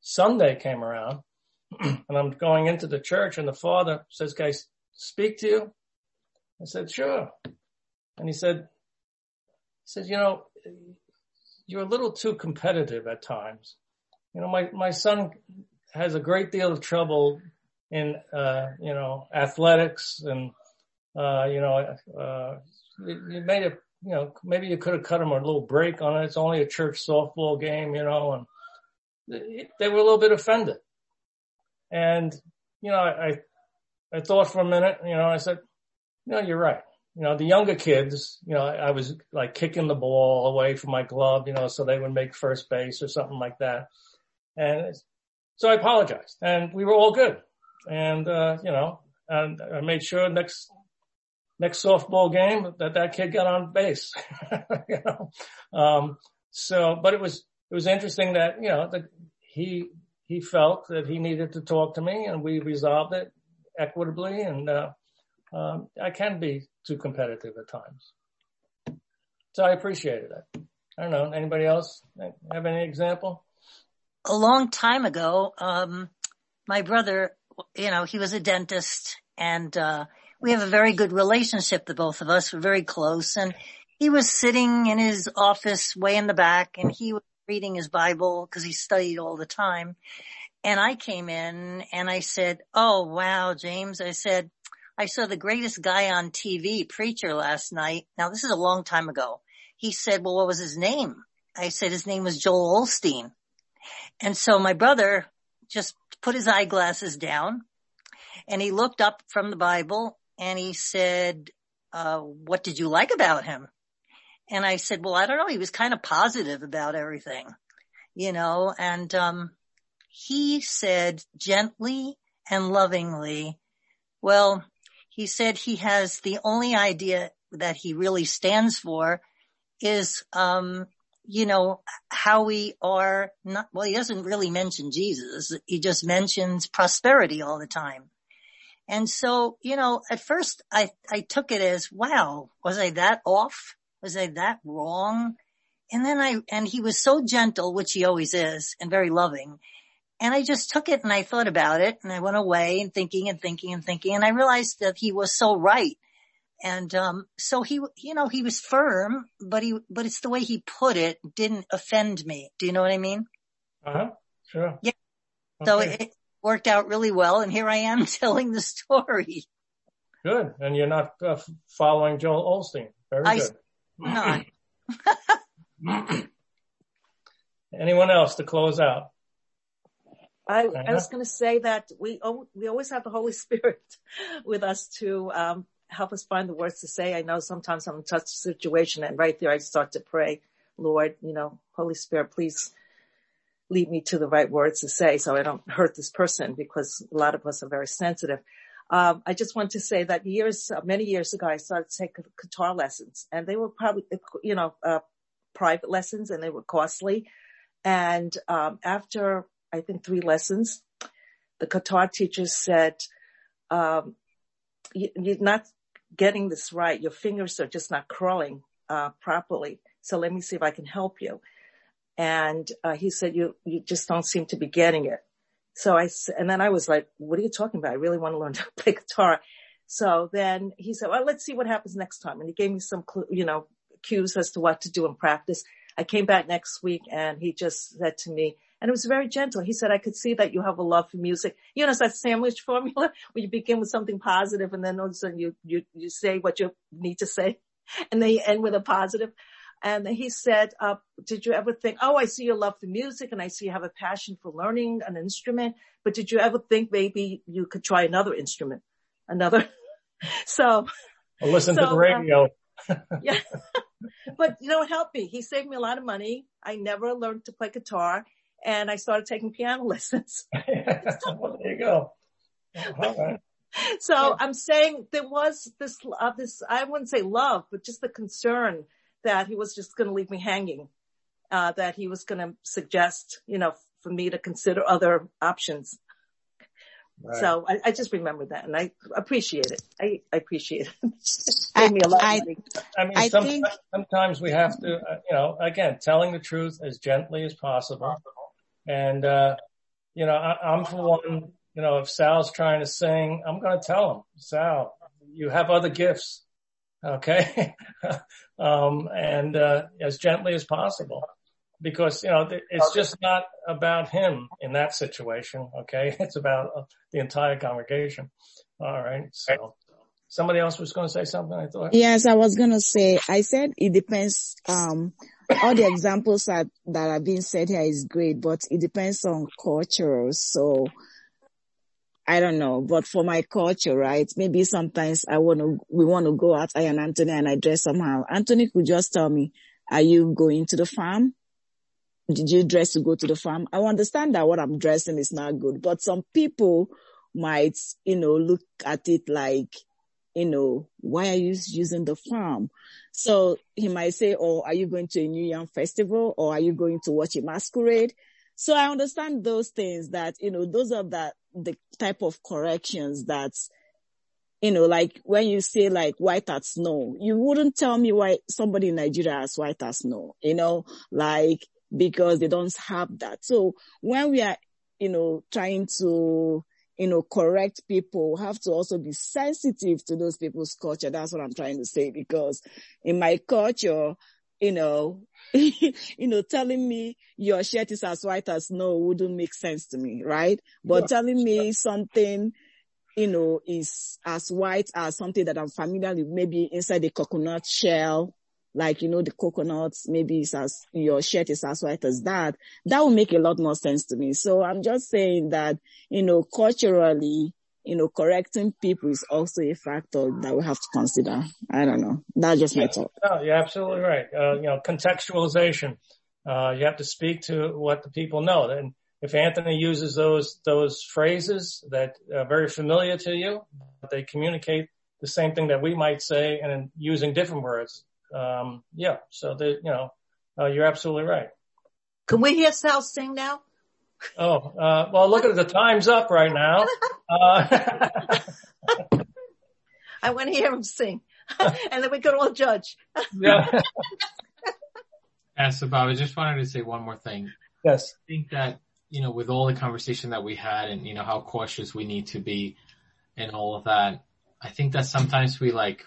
Sunday came around [clears throat] and I'm going into the church and the father says, guys, speak to you? I said, sure. And he said, he says, you know, you're a little too competitive at times. You know, my, my son has a great deal of trouble in, uh, you know, athletics and, uh, you know, uh, you made it, you know, maybe you could have cut him a little break on it. It's only a church softball game, you know, and they were a little bit offended. And, you know, I, I thought for a minute, you know, I said, no, you're right. you know, the younger kids, you know, I, I was like kicking the ball away from my glove, you know, so they would make first base or something like that. And so I apologized and we were all good. And, uh, you know, and I made sure next, next softball game that that kid got on base, [laughs] you know. Um, so, but it was, it was interesting that, you know, that he, he felt that he needed to talk to me and we resolved it equitably and, uh, um, I can be too competitive at times. So I appreciated it. I don't know. Anybody else have any example? A long time ago, um, my brother, you know, he was a dentist and, uh, we have a very good relationship, the both of us. We're very close and he was sitting in his office way in the back and he was reading his Bible because he studied all the time. And I came in and I said, Oh wow, James, I said, I saw the greatest guy on TV, preacher last night. Now this is a long time ago. He said, well, what was his name? I said his name was Joel Osteen. And so my brother just put his eyeglasses down and he looked up from the Bible and he said, uh, what did you like about him? And I said, well, I don't know. He was kind of positive about everything, you know, and, um, he said gently and lovingly, well, he said he has the only idea that he really stands for is, um, you know, how we are not, well, he doesn't really mention Jesus. He just mentions prosperity all the time. And so, you know, at first I, I took it as, wow, was I that off? Was I that wrong? And then I, and he was so gentle, which he always is, and very loving. And I just took it and I thought about it and I went away and thinking and thinking and thinking and I realized that he was so right. And, um, so he, you know, he was firm, but he, but it's the way he put it didn't offend me. Do you know what I mean? Uh huh. Sure. Yeah. Okay. So it, it worked out really well. And here I am [laughs] telling the story. Good. And you're not uh, following Joel Osteen. Very I, good. Not. [clears throat] Anyone else to close out? I, I was going to say that we we always have the Holy [laughs] Spirit with us to um, help us find the words to say. I know sometimes I'm in a tough situation, and right there I start to pray, Lord, you know, Holy Spirit, please lead me to the right words to say, so I don't hurt this person, because a lot of us are very sensitive. Um, I just want to say that years, uh, many years ago, I started to take guitar lessons, and they were probably, you know, uh, private lessons, and they were costly. And um, after I think three lessons. The guitar teacher said, um, you, are not getting this right. Your fingers are just not crawling uh, properly. So let me see if I can help you. And, uh, he said, you, you just don't seem to be getting it. So I, and then I was like, what are you talking about? I really want to learn [laughs] to play guitar. So then he said, well, let's see what happens next time. And he gave me some, clue, you know, cues as to what to do in practice. I came back next week and he just said to me, and it was very gentle. He said, I could see that you have a love for music. You know, it's that sandwich [laughs] formula where you begin with something positive and then all of a sudden you, you, you say what you need to say [laughs] and then you end with a positive. And he said, uh, did you ever think, oh, I see your love for music and I see you have a passion for learning an instrument, but did you ever think maybe you could try another instrument? Another? [laughs] so. Or listen so, to the radio. Uh, yeah. but you know, it helped me. He saved me a lot of money. I never learned to play guitar and I started taking piano [laughs] lessons. [laughs] well, there you go. So I'm saying there was this, uh, this, I wouldn't say love, but just the concern that he was just going to leave me hanging, uh, that he was going to suggest, you know, for me to consider other options. Right. So I, I, just remember that and I appreciate it. I, I appreciate it. [laughs] I, me a lot I, I mean, I sometimes, think... sometimes we have to, uh, you know, again, telling the truth as gently as possible and, uh, you know, I, I'm for one, you know, if Sal's trying to sing, I'm going to tell him, Sal, you have other gifts. Okay. [laughs] um, and, uh, as gently as possible because, you know, it's just not about him in that situation. Okay. [laughs] It's about uh, the entire congregation. All right. So somebody else was going to say something. I thought. Yes, I was going to say, I said it depends, um, all the examples that, that are being said here is great, but it depends on culture. So I don't know, but for my culture, right? Maybe sometimes I want to, we want to go out, I and Anthony and I dress somehow. Anthony could just tell me, are you going to the farm? Did you dress to go to the farm? I understand that what I'm dressing is not good, but some people might, you know, look at it like, you know, why are you using the farm? So he might say, oh, are you going to a New Yam festival or are you going to watch a masquerade? So I understand those things that, you know, those are that the type of corrections that, you know, like when you say like white as snow, you wouldn't tell me why somebody in Nigeria has white as snow, you know, like because they don't have that. So when we are, you know, trying to, you know, correct people, have to also be sensitive to those people's culture. That's what I'm trying to say because in my culture, you know, [laughs] you know, telling me your shirt is as white as snow wouldn't make sense to me, right? But yeah. telling me something, you know, is as white as something that I'm familiar with, maybe inside the coconut shell, like, you know, the coconuts, maybe it's as, your shirt is as white as that. That would make a lot more sense to me. So I'm just saying that, you know, culturally, you know, correcting people is also a factor that we have to consider. I don't know. That's just my thought. No, you're absolutely right. Uh, you know, contextualization. Uh, you have to speak to what the people know. And if Anthony uses those, those phrases that are very familiar to you, they communicate the same thing that we might say and using different words. Um, yeah. So the, you know, uh, you're absolutely right. Can we hear Sal sing now? Oh, uh, well, look at the time's up right now. Uh, [laughs] I want to hear him sing, [laughs] and then we can all judge. yeah. [laughs] Yeah, so Bob, I just wanted to say one more thing. Yes. I think that, you know, with all the conversation that we had and, you know, how cautious we need to be and all of that, I think that sometimes we like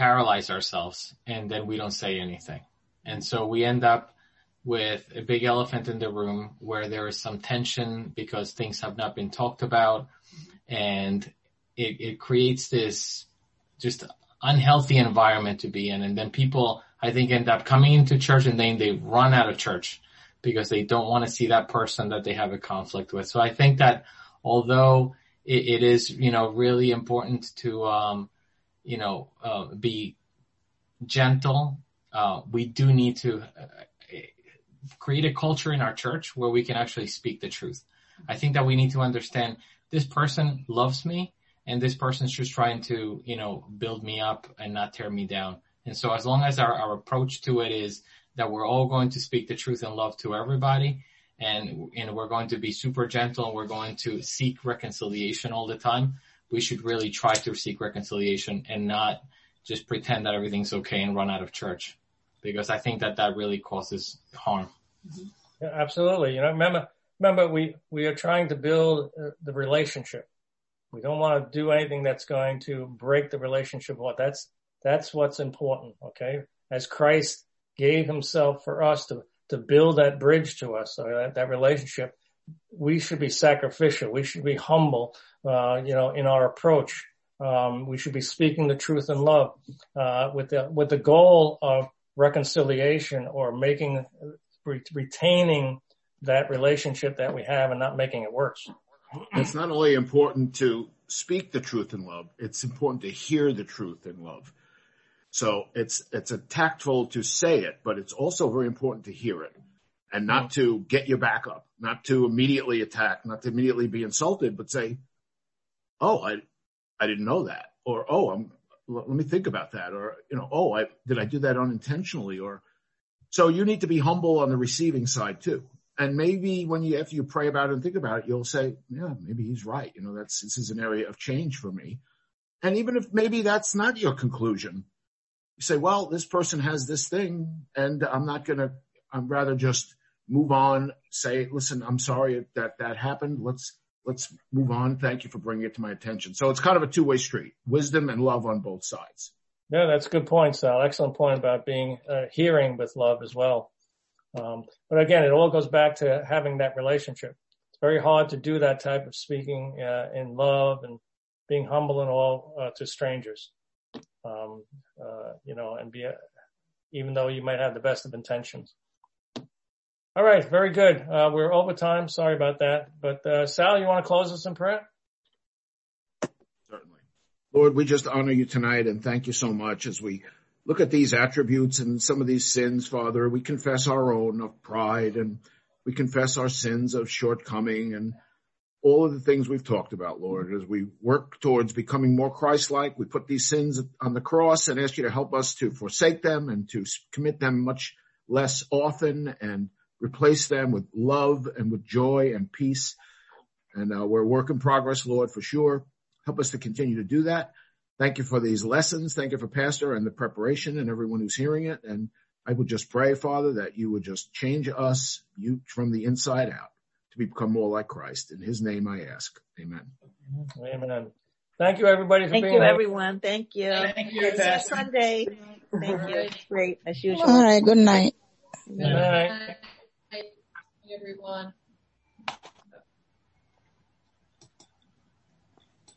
paralyze ourselves and then we don't say anything. And so we end up with a big elephant in the room where there is some tension because things have not been talked about and it, it creates this just unhealthy environment to be in. And then people, I think, end up coming into church and then they run out of church because they don't want to see that person that they have a conflict with. So I think that although it, it is, you know, really important to, um, you know, uh, be gentle, uh, we do need to create a culture in our church where we can actually speak the truth. I think that we need to understand this person loves me and this person's just trying to, you know, build me up and not tear me down. And so as long as our, our approach to it is that we're all going to speak the truth and love to everybody and, and we're going to be super gentle and we're going to seek reconciliation all the time, we should really try to seek reconciliation and not just pretend that everything's okay and run out of church because I think that that really causes harm. Yeah, absolutely. You know, remember, remember we, we are trying to build uh, the relationship. We don't want to do anything that's going to break the relationship. What that's, that's what's important. Okay. As Christ gave himself for us to, to build that bridge to us, so that, that relationship, we should be sacrificial. We should be humble, uh, you know, in our approach. Um, we should be speaking the truth in love, uh, with the, with the goal of reconciliation or making, retaining that relationship that we have and not making it worse. It's not only important to speak the truth in love, it's important to hear the truth in love. So it's, it's a tactful to say it, but it's also very important to hear it and not to get your back up, not to immediately attack, not to immediately be insulted, but say, Oh, I, I didn't know that. Or, Oh, I'm, let me think about that. Or, you know, oh, I, did I do that unintentionally? Or, so you need to be humble on the receiving side too. And maybe when you, after you pray about it and think about it, you'll say, yeah, maybe he's right. You know, that's, this is an area of change for me. And even if maybe that's not your conclusion, you say, well, this person has this thing and I'm not to, I'm rather just move on, say, listen, I'm sorry that that happened. Let's let's move on. Thank you for bringing it to my attention. So it's kind of a two way street, wisdom and love on both sides. Yeah, that's a good point, Sal. Excellent point about being uh, hearing with love as well. Um, but again, it all goes back to having that relationship. It's very hard to do that type of speaking uh, in love and being humble and all uh, to strangers. Um, uh, you know, and be, even though you might have the best of intentions. All right, very good. Uh, we're over time. Sorry about that. But uh, Sal, you want to close us in prayer? Certainly. Lord, we just honor you tonight and thank you so much as we look at these attributes and some of these sins, Father. We confess our own of pride and we confess our sins of shortcoming and all of the things we've talked about, Lord, as we work towards becoming more Christ-like. We put these sins on the cross and ask you to help us to forsake them and to commit them much less often and replace them with love and with joy and peace. And uh, we're a work in progress, Lord, for sure. Help us to continue to do that. Thank you for these lessons. Thank you for Pastor and the preparation and everyone who's hearing it. And I would just pray, Father, that you would just change us you from the inside out to become more like Christ. In his name I ask. Amen. Amen. Thank you everybody for Thank being you here. everyone. Thank you. Thank you, Pastor. Sunday. Thank you. Great as usual. All right. Good night. Good night. Everyone.